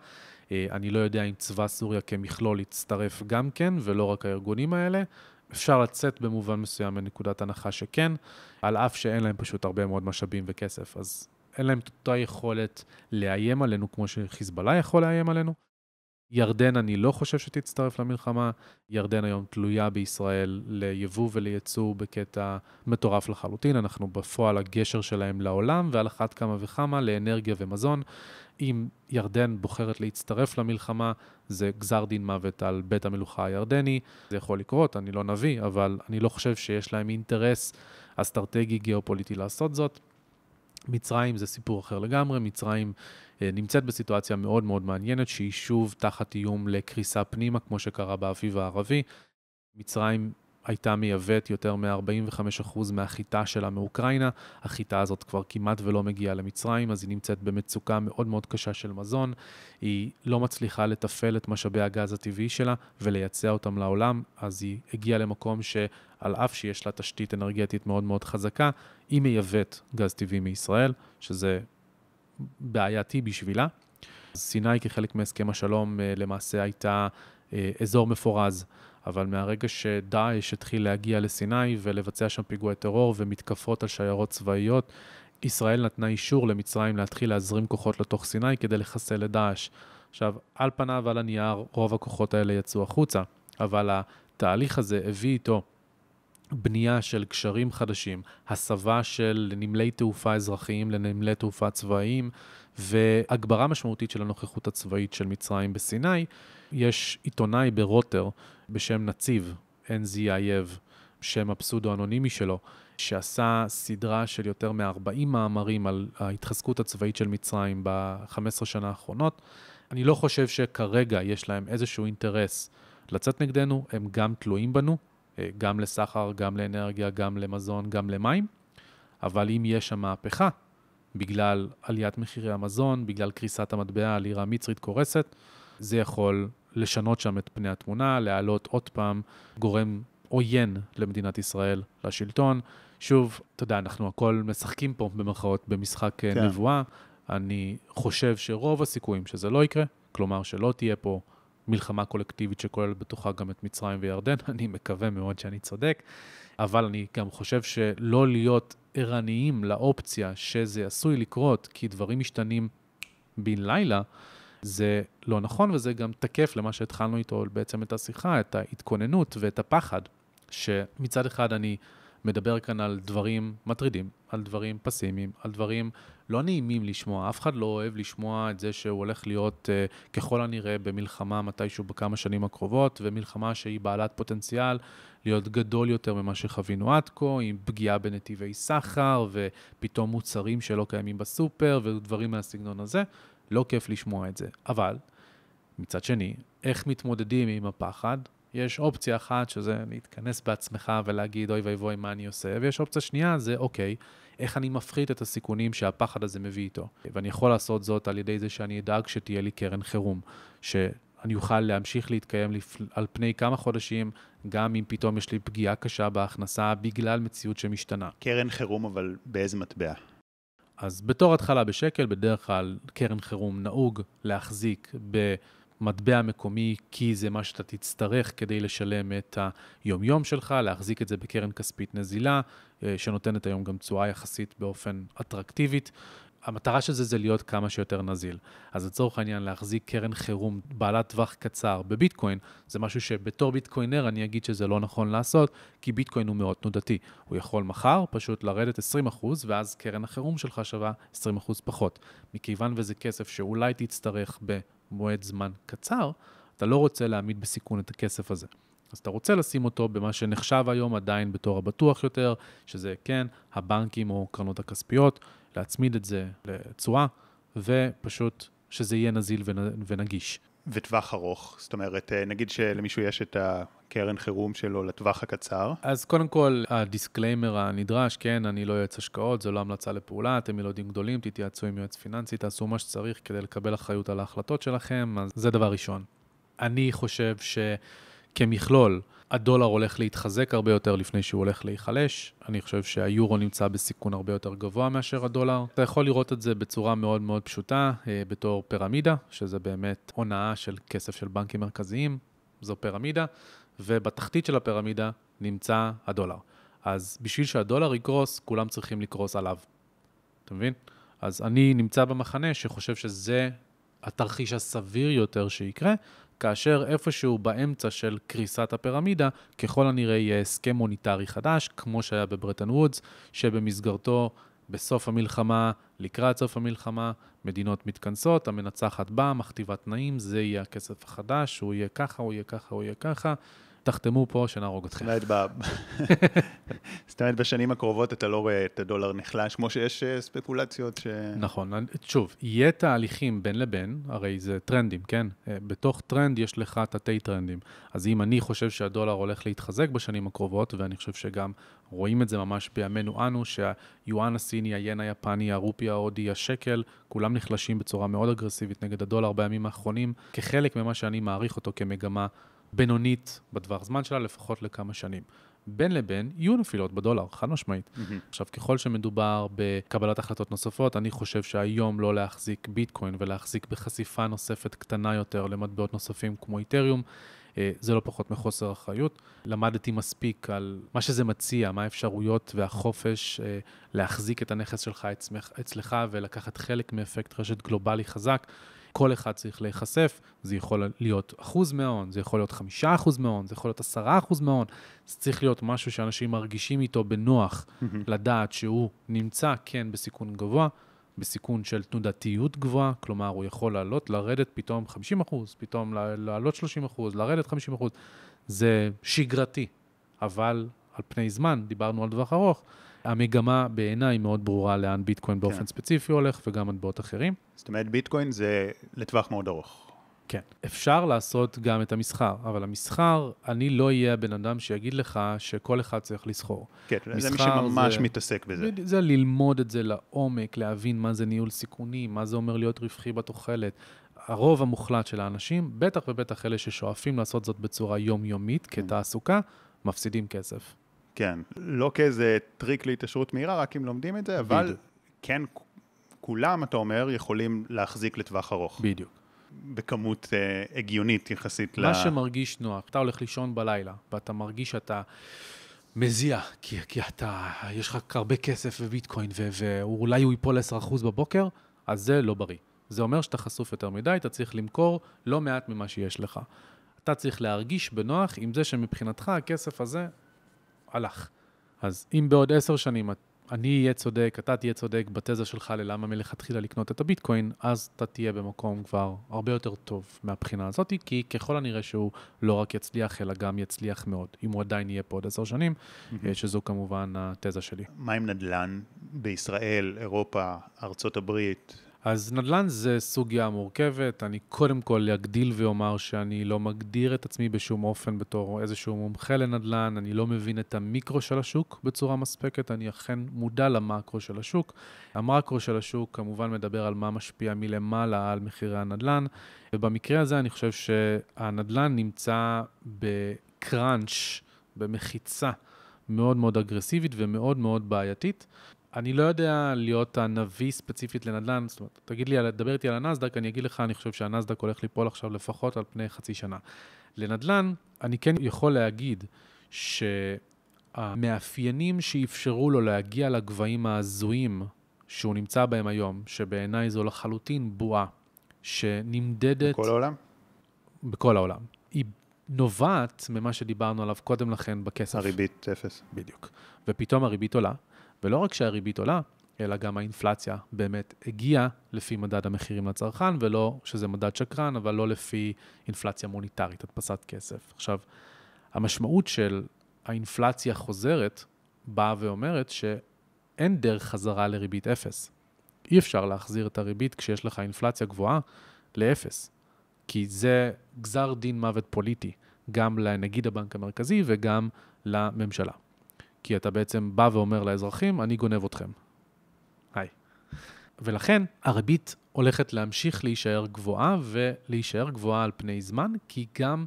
אני לא יודע אם צבא סוריה כמכלול יצטרף גם כן, ולא רק הארגונים האלה. אפשר לצאת במובן מסוים מנקודת הנחה שכן, על אף שאין להם פשוט הרבה מאוד משאבים וכסף. אז אין להם את אותה יכולת לאיים עלינו כמו שחיזבאללה יכול לאיים עלינו. ירדן, אני לא חושב שתצטרף למלחמה. ירדן היום תלויה בישראל ליבוא ולייצוא בקטע מטורף לחלוטין. אנחנו בפועל הגשר שלהם לעולם, ועל אחת כמה וכמה לאנרגיה ומזון. אם ירדן בוחרת להצטרף למלחמה, זה גזר דין מוות על בית המלוכה הירדני. זה יכול לקרות, אני לא נביא, אבל אני לא חושב שיש להם אינטרס אסטרטגי גיאופוליטי לעשות זאת. מצרים זה סיפור אחר לגמרי, מצרים אה, נמצאת בסיטואציה מאוד מאוד מעניינת, שהיא שוב תחת איום לקריסה פנימה, כמו שקרה באביב הערבי. מצרים הייתה מייבאת יותר מ-45% מהחיטה שלה מאוקראינה, החיטה הזאת כבר כמעט ולא מגיעה למצרים, אז היא נמצאת במצוקה מאוד מאוד קשה של מזון. היא לא מצליחה לתפעל את משאבי הגז הטבעי שלה ולייצא אותם לעולם, אז היא הגיעה למקום שעל אף שיש לה תשתית אנרגטית מאוד מאוד חזקה, היא מייבאת גז טבעי מישראל, שזה בעייתי בשבילה. סיני כחלק מהסכם השלום אה, למעשה הייתה אה, אזור מפורז, אבל מהרגע שדאעש התחיל להגיע לסיני ולבצע שם פיגועי טרור ומתקפות על שיירות צבאיות, ישראל נתנה אישור למצרים להתחיל להזרים כוחות לתוך סיני כדי לחסל את דאעש. עכשיו, על פניו, על הנייר, רוב הכוחות האלה יצאו החוצה, אבל התהליך הזה הביא איתו בנייה של קשרים חדשים, הסבה של נמלי תעופה אזרחיים לנמלי תעופה צבאיים, והגברה משמעותית של הנוכחות הצבאית של מצרים בסיני. יש עיתונאי ברוטר בשם נציב, אייב, שם הפסודו-אנונימי שלו, שעשה סדרה של יותר מ-40 מאמרים על ההתחזקות הצבאית של מצרים ב-15 שנה האחרונות. אני לא חושב שכרגע יש להם איזשהו אינטרס לצאת נגדנו, הם גם תלויים בנו, גם לסחר, גם לאנרגיה, גם למזון, גם למים, אבל אם יש שם מהפכה, בגלל עליית מחירי המזון, בגלל קריסת המטבע, הלירה המצרית קורסת, זה יכול לשנות שם את פני התמונה, להעלות עוד פעם גורם עוין למדינת ישראל, לשלטון. שוב, אתה יודע, אנחנו הכל משחקים פה במרכאות במשחק אה, כן. נבואה. אני חושב שרוב הסיכויים שזה לא יקרה, כלומר שלא תהיה פה מלחמה קולקטיבית שכוללת בתוכה גם את מצרים וירדן, *laughs* אני מקווה מאוד שאני צודק, אבל אני גם חושב שלא להיות ערניים לאופציה שזה עשוי לקרות, כי דברים משתנים בן לילה, זה לא נכון, וזה גם תקף למה שהתחלנו איתו בעצם את השיחה, את ההתכוננות ואת הפחד, שמצד אחד אני מדבר כאן על דברים מטרידים, על דברים פסימיים, על דברים לא נעימים לשמוע. אף אחד לא אוהב לשמוע את זה שהוא הולך להיות uh, ככל הנראה במלחמה מתישהו בכמה שנים הקרובות, ומלחמה שהיא בעלת פוטנציאל להיות גדול יותר ממה שחווינו עד כה, עם פגיעה בנתיבי סחר, ופתאום מוצרים שלא קיימים בסופר, ודברים מהסגנון הזה. לא כיף לשמוע את זה. אבל, מצד שני, איך מתמודדים עם הפחד? יש אופציה אחת, שזה להתכנס בעצמך ולהגיד, אוי ואבוי, מה אני עושה? ויש אופציה שנייה, זה אוקיי, איך אני מפחית את הסיכונים שהפחד הזה מביא איתו. ואני יכול לעשות זאת על ידי זה שאני אדאג שתהיה לי קרן חירום, שאני אוכל להמשיך להתקיים לפ... על פני כמה חודשים, גם אם פתאום יש לי פגיעה קשה בהכנסה בגלל מציאות שמשתנה. קרן חירום, אבל באיזה מטבע? אז בתור התחלה בשקל, בדרך כלל קרן חירום נהוג להחזיק במטבע מקומי, כי זה מה שאתה תצטרך כדי לשלם את היומיום שלך, להחזיק את זה בקרן כספית נזילה, אה, שנותנת היום גם תשואה יחסית באופן אטרקטיבית. המטרה של זה זה להיות כמה שיותר נזיל. אז לצורך העניין, להחזיק קרן חירום בעלת טווח קצר בביטקוין, זה משהו שבתור ביטקוינר אני אגיד שזה לא נכון לעשות, כי ביטקוין הוא מאוד תנודתי. הוא יכול מחר פשוט לרדת 20%, ואז קרן החירום שלך שווה 20% פחות. מכיוון וזה כסף שאולי תצטרך במועד זמן קצר, אתה לא רוצה להעמיד בסיכון את הכסף הזה. אז אתה רוצה לשים אותו במה שנחשב היום עדיין בתור הבטוח יותר, שזה כן, הבנקים או קרנות הכספיות, להצמיד את זה לתשואה, ופשוט שזה יהיה נזיל ונגיש. וטווח ארוך, זאת אומרת, אה, נגיד שלמישהו יש את הקרן חירום שלו לטווח הקצר. אז קודם כל, הדיסקליימר הנדרש, כן, אני לא יועץ השקעות, זו לא המלצה לפעולה, אתם ילדים גדולים, תתייעצו עם יועץ פיננסי, תעשו מה שצריך כדי לקבל אחריות על ההחלטות שלכם, אז זה דבר ראשון. אני חושב שכמכלול, הדולר הולך להתחזק הרבה יותר לפני שהוא הולך להיחלש. אני חושב שהיורו נמצא בסיכון הרבה יותר גבוה מאשר הדולר. אתה יכול לראות את זה בצורה מאוד מאוד פשוטה, אה, בתור פירמידה, שזה באמת הונאה של כסף של בנקים מרכזיים, זו פירמידה, ובתחתית של הפירמידה נמצא הדולר. אז בשביל שהדולר יקרוס, כולם צריכים לקרוס עליו. אתה מבין? אז אני נמצא במחנה שחושב שזה התרחיש הסביר יותר שיקרה, כאשר איפשהו באמצע של קריסת הפירמידה, ככל הנראה יהיה הסכם מוניטרי חדש, כמו שהיה בברטן וודס, שבמסגרתו בסוף המלחמה, לקראת סוף המלחמה, מדינות מתכנסות, המנצחת באה, מכתיבה תנאים, זה יהיה הכסף החדש, הוא יהיה ככה, הוא יהיה ככה, הוא יהיה ככה. תחתמו פה, שנהרוג אתכם. זאת אומרת, *laughs* בשנים הקרובות אתה לא רואה את הדולר נחלש, כמו שיש אה, ספקולציות ש... נכון. שוב, יהיה תהליכים בין לבין, הרי זה טרנדים, כן? אה, בתוך טרנד יש לך תתי טרנדים. אז אם אני חושב שהדולר הולך להתחזק בשנים הקרובות, ואני חושב שגם רואים את זה ממש בימינו אנו, שהיואן הסיני, היין היפני, הרופי ההודי, השקל, כולם נחלשים בצורה מאוד אגרסיבית נגד הדולר בימים האחרונים, כחלק ממה שאני מעריך אותו כמגמה בינונית בטווח זמן שלה, לפחות לכמה שנים. בין לבין יהיו נפילות בדולר, חד משמעית. Mm-hmm. עכשיו, ככל שמדובר בקבלת החלטות נוספות, אני חושב שהיום לא להחזיק ביטקוין ולהחזיק בחשיפה נוספת קטנה יותר למטבעות נוספים כמו אית'ריום, אה, זה לא פחות מחוסר אחריות. למדתי מספיק על מה שזה מציע, מה האפשרויות והחופש אה, להחזיק את הנכס שלך אצלך ולקחת חלק מאפקט רשת גלובלי חזק. כל אחד צריך להיחשף, זה יכול להיות אחוז מההון, זה יכול להיות חמישה אחוז מההון, זה יכול להיות עשרה אחוז מההון, זה צריך להיות משהו שאנשים מרגישים איתו בנוח, mm-hmm. לדעת שהוא נמצא כן בסיכון גבוה, בסיכון של תנודתיות גבוהה, כלומר הוא יכול לעלות, לרדת פתאום 50 אחוז, פתאום לעלות 30 אחוז, לרדת 50 אחוז, זה שגרתי, אבל על פני זמן, דיברנו על טווח ארוך, המגמה בעיניי מאוד ברורה לאן ביטקוין באופן כן. ספציפי הולך, וגם מטבעות אחרים. זאת אומרת, ביטקוין זה לטווח מאוד ארוך. כן. אפשר לעשות גם את המסחר, אבל המסחר, אני לא אהיה הבן אדם שיגיד לך שכל אחד צריך לסחור. כן, זה מי שממש זה, מתעסק בזה. זה ללמוד את זה לעומק, להבין מה זה ניהול סיכונים, מה זה אומר להיות רווחי בתוחלת. הרוב המוחלט של האנשים, בטח ובטח אלה ששואפים לעשות זאת בצורה יומיומית, כן. כתעסוקה, מפסידים כסף. כן, לא כאיזה טריק להתעשרות מהירה, רק אם לומדים את זה, אבל כן, כולם, אתה אומר, יכולים להחזיק לטווח ארוך. בדיוק. בכמות אה, הגיונית יחסית מה ל... שמרגיש נוח, אתה הולך לישון בלילה, ואתה מרגיש שאתה מזיע, כי, כי אתה, יש לך הרבה כסף בביטקוין, ו- ואולי הוא ייפול 10% בבוקר, אז זה לא בריא. זה אומר שאתה חשוף יותר מדי, אתה צריך למכור לא מעט ממה שיש לך. אתה צריך להרגיש בנוח עם זה שמבחינתך הכסף הזה הלך. אז אם בעוד עשר שנים אני אהיה צודק, אתה תהיה צודק בתזה שלך ללמה מלכתחילה לקנות את הביטקוין, אז אתה תהיה במקום כבר הרבה יותר טוב מהבחינה הזאת, כי ככל הנראה שהוא לא רק יצליח, אלא גם יצליח מאוד, אם הוא עדיין יהיה פה עוד עשר שנים, מהמם. שזו כמובן התזה שלי. מה עם נדל"ן בישראל, אירופה, ארצות הברית? אז נדל"ן זה סוגיה מורכבת. אני קודם כל אגדיל ואומר שאני לא מגדיר את עצמי בשום אופן בתור איזשהו מומחה לנדל"ן, אני לא מבין את המיקרו של השוק בצורה מספקת, אני אכן מודע למקרו של השוק. המקרו של השוק כמובן מדבר על מה משפיע מלמעלה על מחירי הנדל"ן, ובמקרה הזה אני חושב שהנדל"ן נמצא בקראנץ', במחיצה מאוד מאוד אגרסיבית ומאוד מאוד בעייתית. אני לא יודע להיות הנביא ספציפית לנדל"ן, זאת אומרת, תגיד לי, דבר איתי על הנסדק, אני אגיד לך, אני חושב שהנסדק הולך ליפול עכשיו לפחות על פני חצי שנה. לנדל"ן, אני כן יכול להגיד שהמאפיינים שאפשרו לו להגיע לגבהים ההזויים שהוא נמצא בהם היום, שבעיניי זו לחלוטין בועה, שנמדדת... בכל העולם? בכל העולם. היא נובעת ממה שדיברנו עליו קודם לכן בכסף. הריבית אפס. בדיוק. ופתאום הריבית עולה, ולא רק שהריבית עולה, אלא גם האינפלציה באמת הגיעה לפי מדד המחירים לצרכן, ולא שזה מדד שקרן, אבל לא לפי אינפלציה מוניטרית, הדפסת כסף. עכשיו, המשמעות של האינפלציה חוזרת באה ואומרת שאין דרך חזרה לריבית אפס. אי אפשר להחזיר את הריבית כשיש לך אינפלציה גבוהה לאפס. כי זה גזר דין מוות פוליטי, גם לנגיד הבנק המרכזי וגם לממשלה. כי אתה בעצם בא ואומר לאזרחים, אני גונב אתכם. היי. ולכן הריבית הולכת להמשיך להישאר גבוהה ולהישאר גבוהה על פני זמן, כי גם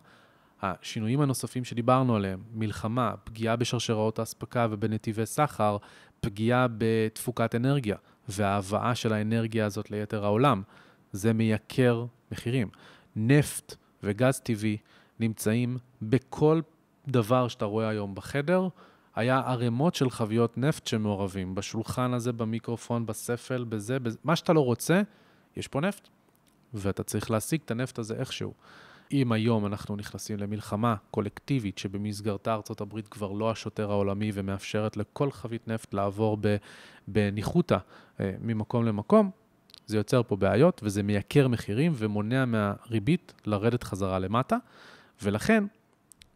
השינויים הנוספים שדיברנו עליהם, מלחמה, פגיעה בשרשראות האספקה ובנתיבי סחר, פגיעה בתפוקת אנרגיה וההבאה של האנרגיה הזאת ליתר העולם, זה מייקר מחירים. נפט וגז טבעי נמצאים בכל דבר שאתה רואה היום בחדר, היה ערימות של חביות נפט שמעורבים, בשולחן הזה, במיקרופון, בספל, בזה, בזה, מה שאתה לא רוצה, יש פה נפט, ואתה צריך להשיג את הנפט הזה איכשהו. אם היום אנחנו נכנסים למלחמה קולקטיבית שבמסגרתה ארצות הברית כבר לא השוטר העולמי ומאפשרת לכל חבית נפט לעבור בניחותא אה, ממקום למקום, זה יוצר פה בעיות וזה מייקר מחירים ומונע מהריבית לרדת חזרה למטה, ולכן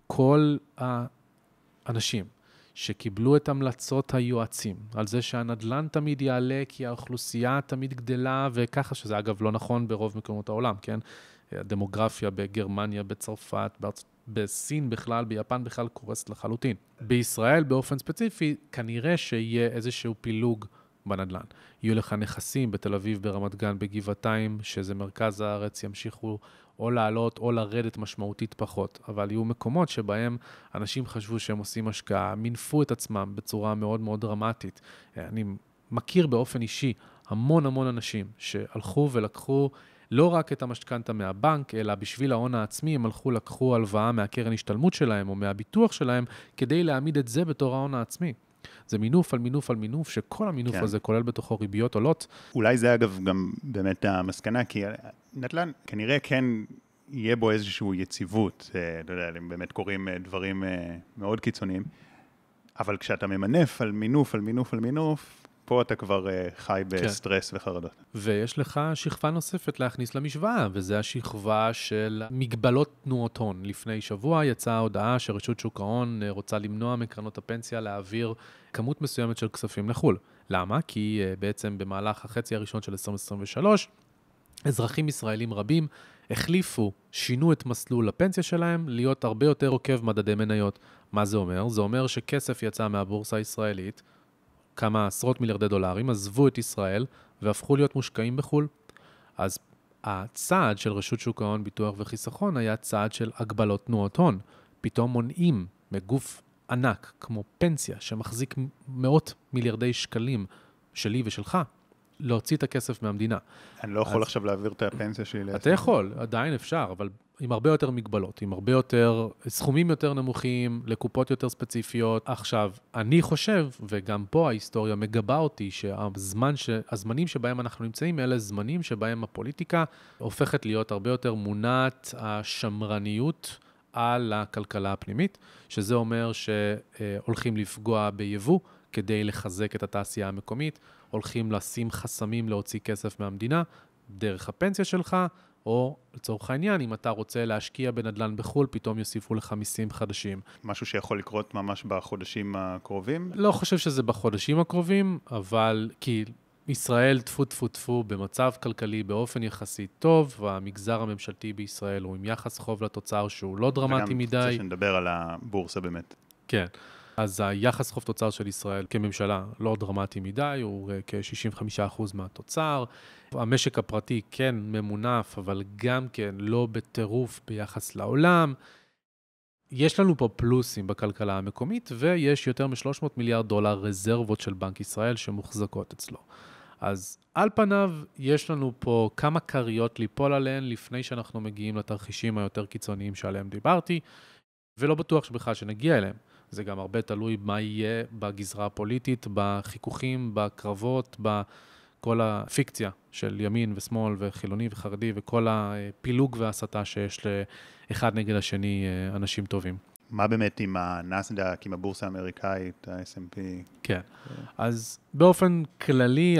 כל האנשים שקיבלו את המלצות היועצים על זה שהנדל"ן תמיד יעלה כי האוכלוסייה תמיד גדלה, וככה, שזה אגב לא נכון ברוב מקומות העולם, כן? הדמוגרפיה בגרמניה, בצרפת, בארצות, בסין בכלל, ביפן בכלל קורסת לחלוטין. בישראל באופן ספציפי, כנראה שיהיה איזשהו פילוג בנדל"ן. יהיו לך נכסים בתל אביב, ברמת גן, בגבעתיים, שזה מרכז הארץ, ימשיכו או לעלות או לרדת משמעותית פחות. אבל יהיו מקומות שבהם אנשים חשבו שהם עושים השקעה, מינפו את עצמם בצורה מאוד מאוד דרמטית. אני מכיר באופן אישי המון המון אנשים שהלכו ולקחו לא רק את המשכנתה מהבנק, אלא בשביל ההון העצמי, הם הלכו, לקחו הלוואה מהקרן השתלמות שלהם או מהביטוח שלהם, כדי להעמיד את זה בתור ההון העצמי. זה מינוף על מינוף על מינוף, שכל המינוף כן. הזה כולל בתוכו ריביות עולות. אולי זה אגב גם באמת המסקנה, כי נדל"ן כנראה כן יהיה בו איזושהי יציבות, אה, אתה יודע, אם באמת קורים אה, דברים אה, מאוד קיצוניים, אבל כשאתה ממנף על מינוף על מינוף על מינוף, פה אתה כבר אה, חי בסטרס וחרדות. ויש לך שכבה נוספת להכניס למשוואה, וזה השכבה של מגבלות תנועות הון. לפני שבוע יצאה הודעה שרשות שוק ההון אה, רוצה למנוע מקרנות הפנסיה להעביר כמות מסוימת של כספים לחו"ל. למה? כי אה, בעצם במהלך החצי הראשון של 2023, אזרחים ישראלים רבים החליפו, שינו את מסלול הפנסיה שלהם להיות הרבה יותר עוקב מדדי מניות. מה זה אומר? זה אומר שכסף יצא מהבורסה הישראלית, כמה עשרות מיליארדי דולרים, עזבו את ישראל והפכו להיות מושקעים בחו"ל. אז הצעד של רשות שוק ההון, ביטוח וחיסכון היה צעד של הגבלות תנועות הון. פתאום מונעים מגוף ענק כמו פנסיה, שמחזיק מאות מיליארדי שקלים שלי ושלך, להוציא את הכסף מהמדינה. אני לא יכול אז- עכשיו להעביר את הפנסיה שלי. אתה לעסק. יכול, עדיין אפשר, אבל עם הרבה יותר מגבלות, עם הרבה יותר, סכומים יותר נמוכים, לקופות יותר ספציפיות. עכשיו, אני חושב, וגם פה ההיסטוריה מגבה אותי, שהזמן ש... הזמנים שבהם אנחנו נמצאים, אלה זמנים שבהם הפוליטיקה הופכת להיות הרבה יותר מונעת השמרניות על הכלכלה הפנימית, שזה אומר שהולכים לפגוע ביבוא כדי לחזק את התעשייה המקומית, הולכים לשים חסמים להוציא כסף מהמדינה, דרך הפנסיה שלך, או לצורך העניין, אם אתה רוצה להשקיע בנדל"ן בחו"ל, פתאום יוסיפו לך מיסים חדשים. משהו שיכול לקרות ממש בחודשים הקרובים. לא חושב שזה בחודשים הקרובים, אבל כי ישראל, טפו טפו טפו, במצב כלכלי באופן יחסית טוב, והמגזר הממשלתי בישראל הוא עם יחס חוב לתוצר שהוא לא דרמטי וגם מדי. רוצה שנדבר על הבורסה באמת. כן. אז היחס חוב תוצר של ישראל כממשלה לא דרמטי מדי, הוא אה, כ-65% מהתוצר. המשק הפרטי כן ממונף, אבל גם כן לא בטירוף ביחס לעולם. יש לנו פה פלוסים בכלכלה המקומית, ויש יותר מ-300 מיליארד דולר רזרבות של בנק ישראל שמוחזקות אצלו. אז על פניו, יש לנו פה כמה כריות ליפול עליהן לפני שאנחנו מגיעים לתרחישים היותר קיצוניים שעליהם דיברתי, ולא בטוח שבכלל שנגיע אליהם. זה גם הרבה תלוי מה יהיה בגזרה הפוליטית, בחיכוכים, בקרבות, בכל הפיקציה של ימין ושמאל וחילוני וחרדי וכל הפילוג וההסתה שיש לאחד נגד השני אה, אנשים טובים. מה באמת עם הנסדק, עם הבורסה האמריקאית, ה-S&P? כן. אז באופן כללי,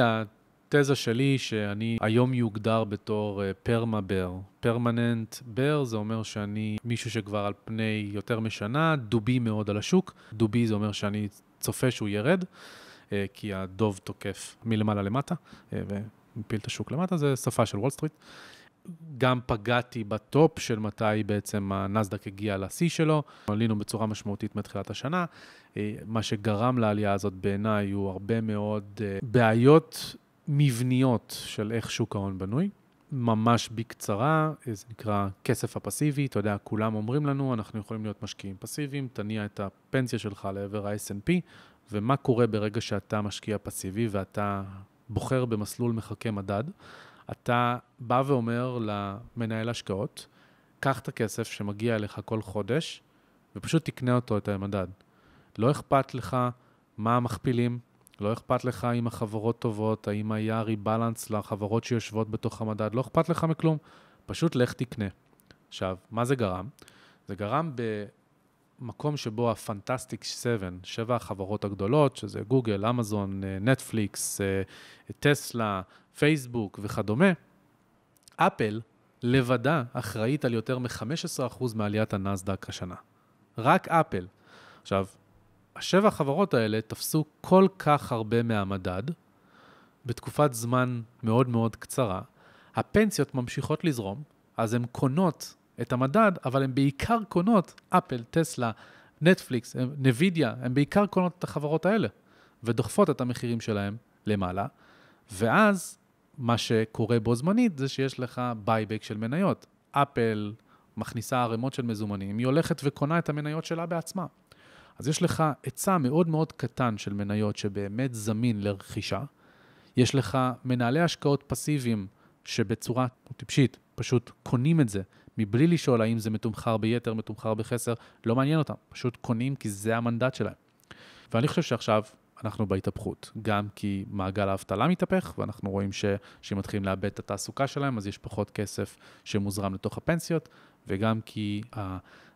התזה שלי שאני היום יוגדר בתור perma bear. permanent bear זה אומר שאני מישהו שכבר על פני יותר משנה, דובי מאוד על השוק. דובי זה אומר שאני צופה שהוא ירד, אה, כי הדוב תוקף מלמעלה למטה, אה, ומפיל את השוק למטה, זה שפה של וול סטריט. גם פגעתי בטופ של מתי בעצם הנאסד"ק הגיע לשיא שלו, עלינו בצורה משמעותית מתחילת השנה. אה, מה שגרם לעלייה הזאת בעיניי הוא הרבה מאוד בעיות מבניות של איך שוק ההון בנוי. ממש בקצרה, אה, זה נקרא כסף הפסיבי, אתה יודע, כולם אומרים לנו, אנחנו יכולים להיות משקיעים פסיביים, תניע את הפנסיה שלך לעבר ה-S&P, ומה קורה ברגע שאתה משקיע פסיבי ואתה בוחר במסלול מחכה מדד? אתה בא ואומר למנהל השקעות, קח את הכסף שמגיע אליך כל חודש, ופשוט תקנה אותו, את המדד. לא אכפת לך מה המכפילים, לא אכפת לך אם החברות טובות, האם היה ריבלנס לחברות שיושבות בתוך המדד, לא אכפת לך מכלום, פשוט לך תקנה. עכשיו, מה זה גרם? זה גרם במקום שבו הפנטסטיק 7, שבע החברות הגדולות, שזה גוגל, אמזון, נטפליקס, טסלה, פייסבוק וכדומה, אפל לבדה אחראית על יותר מ-15% מעליית הנסדק השנה. רק אפל. עכשיו, השבע החברות האלה תפסו כל כך הרבה מהמדד, בתקופת זמן מאוד מאוד קצרה. הפנסיות ממשיכות לזרום, אז הן קונות את המדד, אבל הן בעיקר קונות אפל, טסלה, נטפליקס, נווידיה, הן בעיקר קונות את החברות האלה, ודוחפות את המחירים שלהן למעלה, ואז מה שקורה בו זמנית זה שיש לך buyback של מניות. אפל מכניסה ערימות של מזומנים, היא הולכת וקונה את המניות שלה בעצמה. אז יש לך היצע מאוד מאוד קטן של מניות שבאמת זמין לרכישה. יש לך מנהלי השקעות פסיביים שבצורה טיפשית פשוט קונים את זה, מבלי לשאול האם זה מתומחר ביתר, מתומחר בחסר, לא מעניין אותם, פשוט קונים כי זה המנדט שלהם. ואני חושב שעכשיו אנחנו בהתהפכות, גם כי מעגל האבטלה מתהפך, ואנחנו רואים ש... שהם מתחילים לאבד את התעסוקה שלהם, אז יש פחות כסף שמוזרם לתוך הפנסיות, וגם כי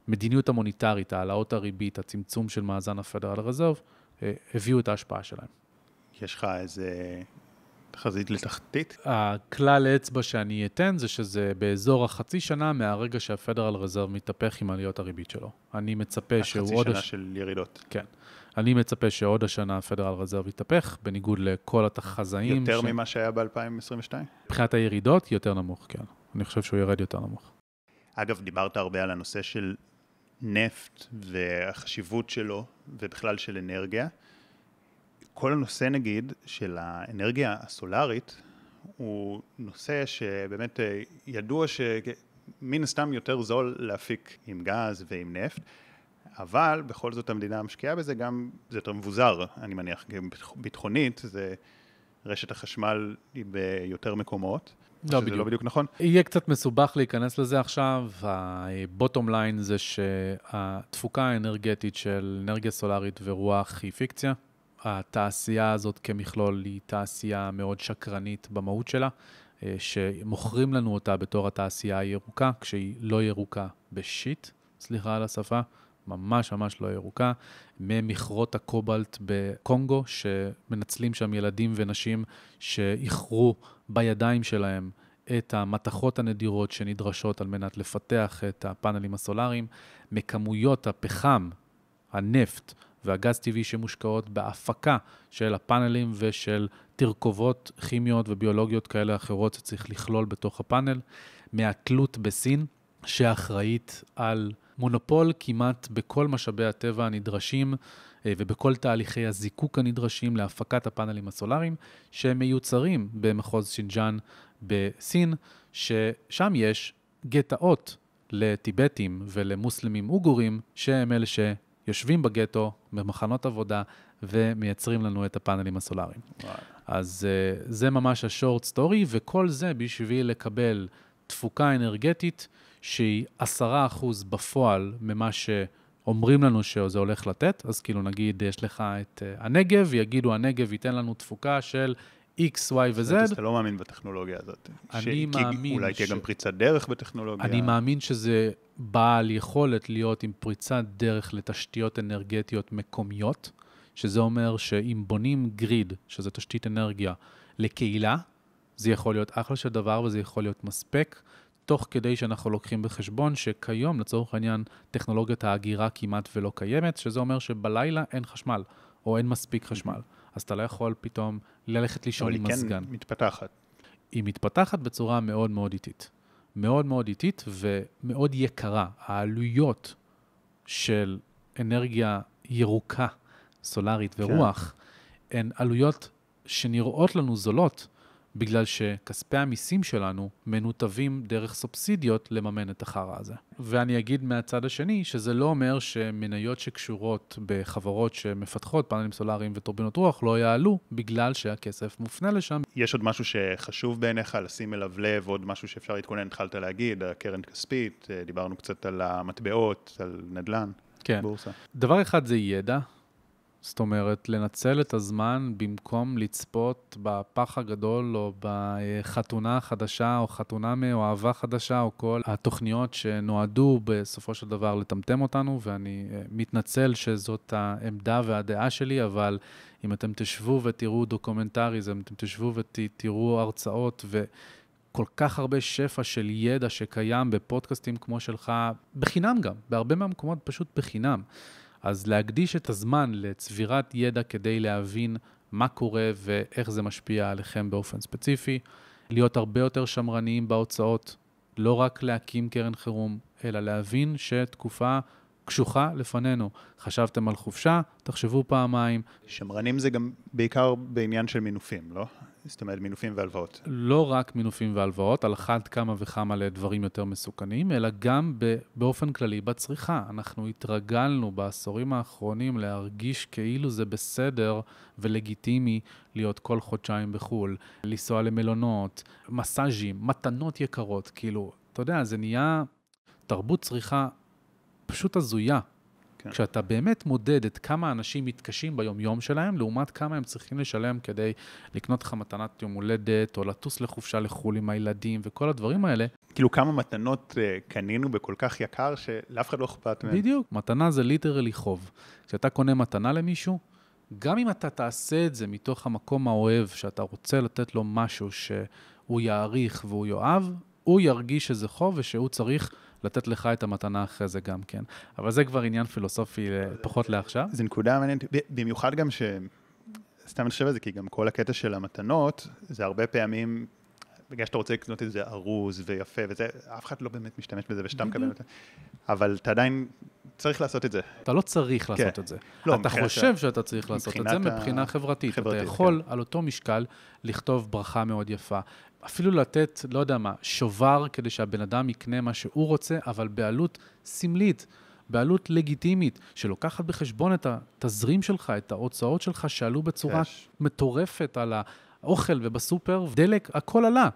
המדיניות המוניטרית, העלאות הריבית, הצמצום של מאזן הפדרל רזרב, הביאו את ההשפעה שלהם. יש לך איזה תחזית לתחתית? הכלל אצבע שאני אתן זה שזה באזור החצי שנה מהרגע שהפדרל רזרב מתהפך עם עליות הריבית שלו. אני מצפה שהוא עוד... חצי שנה הש... של ירידות. כן. אני מצפה שעוד השנה הפדרל רזרב יתהפך, בניגוד לכל התחזאים. יותר ש... ממה שהיה ב-2022? מבחינת הירידות, יותר נמוך, כן. אני חושב שהוא ירד יותר נמוך. אגב, דיברת הרבה על הנושא של נפט והחשיבות שלו, ובכלל של אנרגיה. כל הנושא, נגיד, של האנרגיה הסולארית, הוא נושא שבאמת ידוע שמן הסתם יותר זול להפיק עם גז ועם נפט, אבל בכל זאת המדינה משקיעה בזה גם, זה יותר מבוזר, אני מניח, גם ביטחונית, זה רשת החשמל היא ביותר מקומות. לא שזה בדיוק. לא בדיוק נכון. יהיה קצת מסובך להיכנס לזה עכשיו. ה-bottom line זה שהתפוקה האנרגטית של אנרגיה סולארית ורוח היא פיקציה. התעשייה הזאת כמכלול היא תעשייה מאוד שקרנית במהות שלה, אה, שמוכרים לנו אותה בתור התעשייה הירוקה, כשהיא לא ירוקה בשיט, סליחה על השפה, ממש ממש לא ירוקה, ממכרות הקובלט בקונגו, שמנצלים שם ילדים ונשים שאיחרו בידיים שלהם את המתכות הנדירות שנדרשות על מנת לפתח את הפאנלים הסולאריים, מכמויות הפחם, הנפט והגז טבעי שמושקעות בהפקה של הפאנלים ושל תרכובות כימיות וביולוגיות כאלה אחרות שצריך לכלול בתוך הפאנל, מהתלות בסין, שאחראית על מונופול כמעט בכל משאבי הטבע הנדרשים ובכל תהליכי הזיקוק הנדרשים להפקת הפאנלים הסולאריים, שמיוצרים במחוז שינג'אן בסין, ששם יש גטאות לטיבטים ולמוסלמים אוגורים, שהם אלה שיושבים בגטו, במחנות עבודה, ומייצרים לנו את הפאנלים הסולאריים. וואי. אז uh, זה ממש השורט סטורי, וכל זה בשביל לקבל תפוקה אנרגטית שהיא 10% בפועל ממה שאומרים לנו שזה הולך לתת. אז כאילו נגיד, יש לך את uh, הנגב, יגידו הנגב ייתן לנו תפוקה של X, Y אז ו-Z. אתה לא מאמין בטכנולוגיה הזאת. אני ש- כי מאמין אולי תהיה ש- גם פריצת דרך בטכנולוגיה. אני מאמין שזה בעל יכולת להיות עם פריצת דרך לתשתיות אנרגטיות מקומיות, שזה אומר שאם בונים גריד, שזה תשתית אנרגיה, לקהילה, זה יכול להיות אחלה של דבר וזה יכול להיות מספק, תוך כדי שאנחנו לוקחים בחשבון שכיום, לצורך העניין, טכנולוגיית ההגירה כמעט ולא קיימת, שזה אומר שבלילה אין חשמל, או אין מספיק חשמל. אז אתה לא יכול פתאום ללכת לישון אבל עם היא מזגן. כן מתפתחת. היא מתפתחת בצורה מאוד מאוד איטית. מאוד מאוד איטית ומאוד יקרה. העלויות של אנרגיה ירוקה, סולארית כן. ורוח, הן עלויות שנראות לנו זולות, בגלל שכספי המיסים שלנו מנותבים דרך סובסידיות לממן את החרא הזה. ואני אגיד מהצד השני, שזה לא אומר שמניות שקשורות בחברות שמפתחות פאנלים סולאריים וטורבינות רוח לא יעלו, בגלל שהכסף מופנה לשם יש עוד משהו שחשוב בעיניך לשים אליו לב, עוד משהו שאפשר להתכונן, התחלת להגיד, הקרן כספית, אה, דיברנו קצת על המטבעות, על נדל"ן, כן. בורסה. דבר אחד זה ידע, זאת אומרת, לנצל את הזמן במקום לצפות בפח הגדול או בחתונה חדשה או חתונה מאוהבה חדשה או כל התוכניות שנועדו בסופו של דבר לטמטם אותנו, ואני אה, מתנצל שזאת העמדה והדעה שלי, אבל אם אתם תשבו ותראו דוקומנטריזם, אתם תשבו ותראו הרצאות ו... כל כך הרבה שפע של ידע שקיים בפודקאסטים כמו שלך, בחינם גם, בהרבה מהמקומות פשוט בחינם. אז להקדיש את הזמן לצבירת ידע כדי להבין מה קורה ואיך זה משפיע עליכם באופן ספציפי, להיות הרבה יותר שמרניים בהוצאות, לא רק להקים קרן חירום, אלא להבין שתקופה קשוחה לפנינו. חשבתם על חופשה, תחשבו פעמיים. שמרנים זה גם בעיקר בעניין של מינופים, לא? זאת אומרת, מינופים והלוואות. לא רק מינופים והלוואות, על אחת כמה וכמה לדברים יותר מסוכנים, אלא גם באופן כללי בצריכה. אנחנו התרגלנו בעשורים האחרונים להרגיש כאילו זה בסדר ולגיטימי להיות כל חודשיים בחו"ל, לנסוע למלונות, מסאז'ים, מתנות יקרות, כאילו, אתה יודע, זה נהיה תרבות צריכה פשוט הזויה. כן. כשאתה באמת מודד את כמה אנשים מתקשים ביומיום שלהם, לעומת כמה הם צריכים לשלם כדי לקנות לך מתנת יום הולדת, או לטוס לחופשה לחו"ל עם הילדים, וכל הדברים האלה, כאילו כמה מתנות אה, קנינו בכל כך יקר שלאף אחד לא אכפת מהם. בדיוק, מתנה זה ליטרלי חוב. כשאתה קונה מתנה למישהו, גם אם אתה תעשה את זה מתוך המקום האוהב, שאתה רוצה לתת לו משהו שהוא יעריך והוא יאהב, הוא ירגיש שזה חוב ושהוא צריך לתת לך את המתנה אחרי זה גם כן. אבל זה כבר עניין פילוסופי אה, פחות לעכשיו. זו נקודה מעניינת, במיוחד גם ש... סתם אני חושב על זה, כי גם כל הקטע של המתנות, זה הרבה פעמים, בגלל שאתה רוצה לקנות את זה ארוז ויפה וזה, אף אחד לא באמת משתמש בזה ושאתה מקבל. את זה. אבל אתה עדיין צריך לעשות את זה. אתה לא צריך לעשות כן. את זה. לא, אתה חושב ה- שאתה צריך לעשות את זה מבחינה חברתית. אתה חברתית, יכול כן. על אותו משקל לכתוב ברכה מאוד יפה. אפילו לתת, לא יודע מה, שובר כדי שהבן אדם יקנה מה שהוא רוצה, אבל בעלות סמלית, בעלות לגיטימית, שלוקחת בחשבון את התזרים שלך, את ההוצאות שלך שעלו בצורה יש. מטורפת על, ה, אוכל ובסופר, דלק, הכל עלה.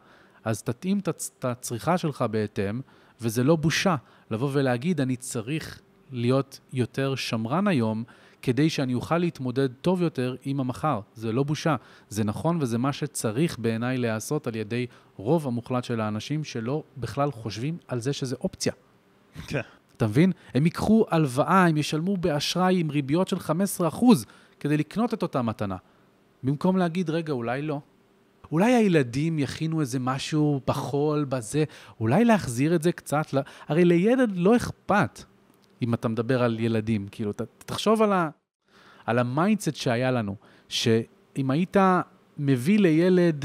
אז תתאים את הצריכה שלך בהתאם, וזה לא בושה לבוא ולהגיד, אני צריך להיות יותר שמרן היום, כדי שאני אוכל להתמודד טוב יותר עם המחר. זה לא בושה, זה נכון וזה מה שצריך בעיניי להיעשות על ידי רוב המוחלט של האנשים שלא בכלל חושבים על זה שזה אופציה. כן. אתה מבין? הם ייקחו הלוואה, הם ישלמו באשראי עם ריביות של 15% כדי לקנות את אותה מתנה. במקום להגיד, רגע, אולי לא. אולי הילדים יכינו איזה משהו בחול, בזה, אולי להחזיר את זה קצת, לה... הרי לילד לא אכפת אם אתה מדבר על ילדים, כאילו, ת, תחשוב על, ה, על ה mindset שהיה לנו, שאם היית מביא לילד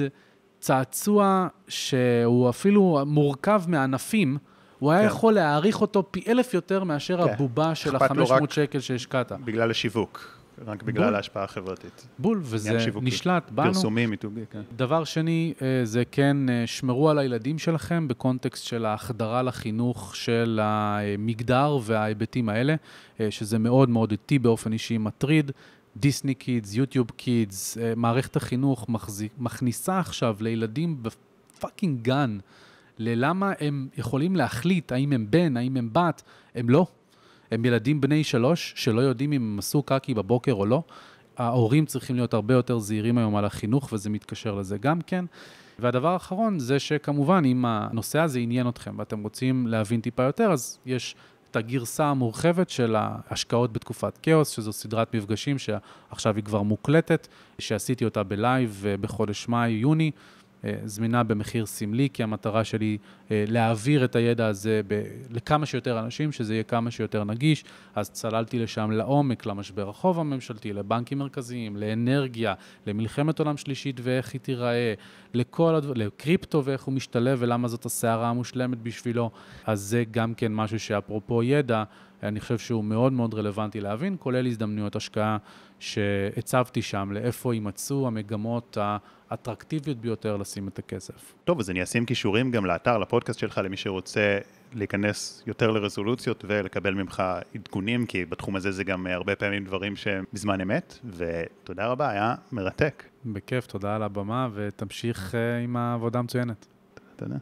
צעצוע שהוא אפילו מורכב מענפים, הוא היה כן. יכול להעריך אותו פי אלף יותר מאשר כן. הבובה של ה-500 שקל שהשקעת. בגלל השיווק. רק בגלל בול. ההשפעה החברתית. בול, וזה נשלט בנו. פרסומים, מיתוגי, כן. דבר שני, אה, זה כן, אה, שמרו על הילדים שלכם בקונטקסט של ההחדרה לחינוך של המגדר וההיבטים האלה, אה, שזה מאוד מאוד איטי באופן אישי מטריד. דיסני קידס, יוטיוב קידס, מערכת החינוך מחזיק, מכניסה עכשיו לילדים ב fucking גן, ללמה הם יכולים להחליט האם הם בן, האם הם בת, הם לא. הם ילדים בני שלוש שלא יודעים אם הם עשו קקי בבוקר או לא. ההורים צריכים להיות הרבה יותר זהירים היום על החינוך, וזה מתקשר לזה גם כן. והדבר האחרון זה שכמובן, אם הנושא הזה עניין אתכם ואתם רוצים להבין טיפה יותר, אז יש את הגרסה המורחבת של ההשקעות בתקופת כאוס, שזו סדרת מפגשים שעכשיו היא כבר מוקלטת, שעשיתי אותה בלייב אה, בחודש מאי-יוני. אה, זמינה במחיר סמלי, כי המטרה שלי אה, להעביר את הידע הזה ב- לכמה שיותר אנשים, שזה יהיה כמה שיותר נגיש. אז צללתי לשם לעומק, למשבר החוב הממשלתי, לבנקים מרכזיים, לאנרגיה, למלחמת עולם שלישית ואיך היא תיראה, לכל הדבר, לקריפטו ואיך הוא משתלב ולמה זאת הסערה המושלמת בשבילו. אז זה גם כן משהו שאפרופו ידע, אני חושב שהוא מאוד מאוד רלוונטי להבין, כולל הזדמנויות השקעה שהצבתי שם, לאיפה יימצאו המגמות האטרקטיביות ביותר לשים את הכסף. טוב, אז אני אשים קישורים גם לאתר, לפודקאסט שלך, למי שרוצה להיכנס יותר לרזולוציות ולקבל ממך עדכונים, כי בתחום הזה זה גם הרבה פעמים דברים שהם בזמן אמת, ותודה רבה, היה מרתק. בכיף, תודה על הבמה, ותמשיך uh, עם העבודה המצוינת.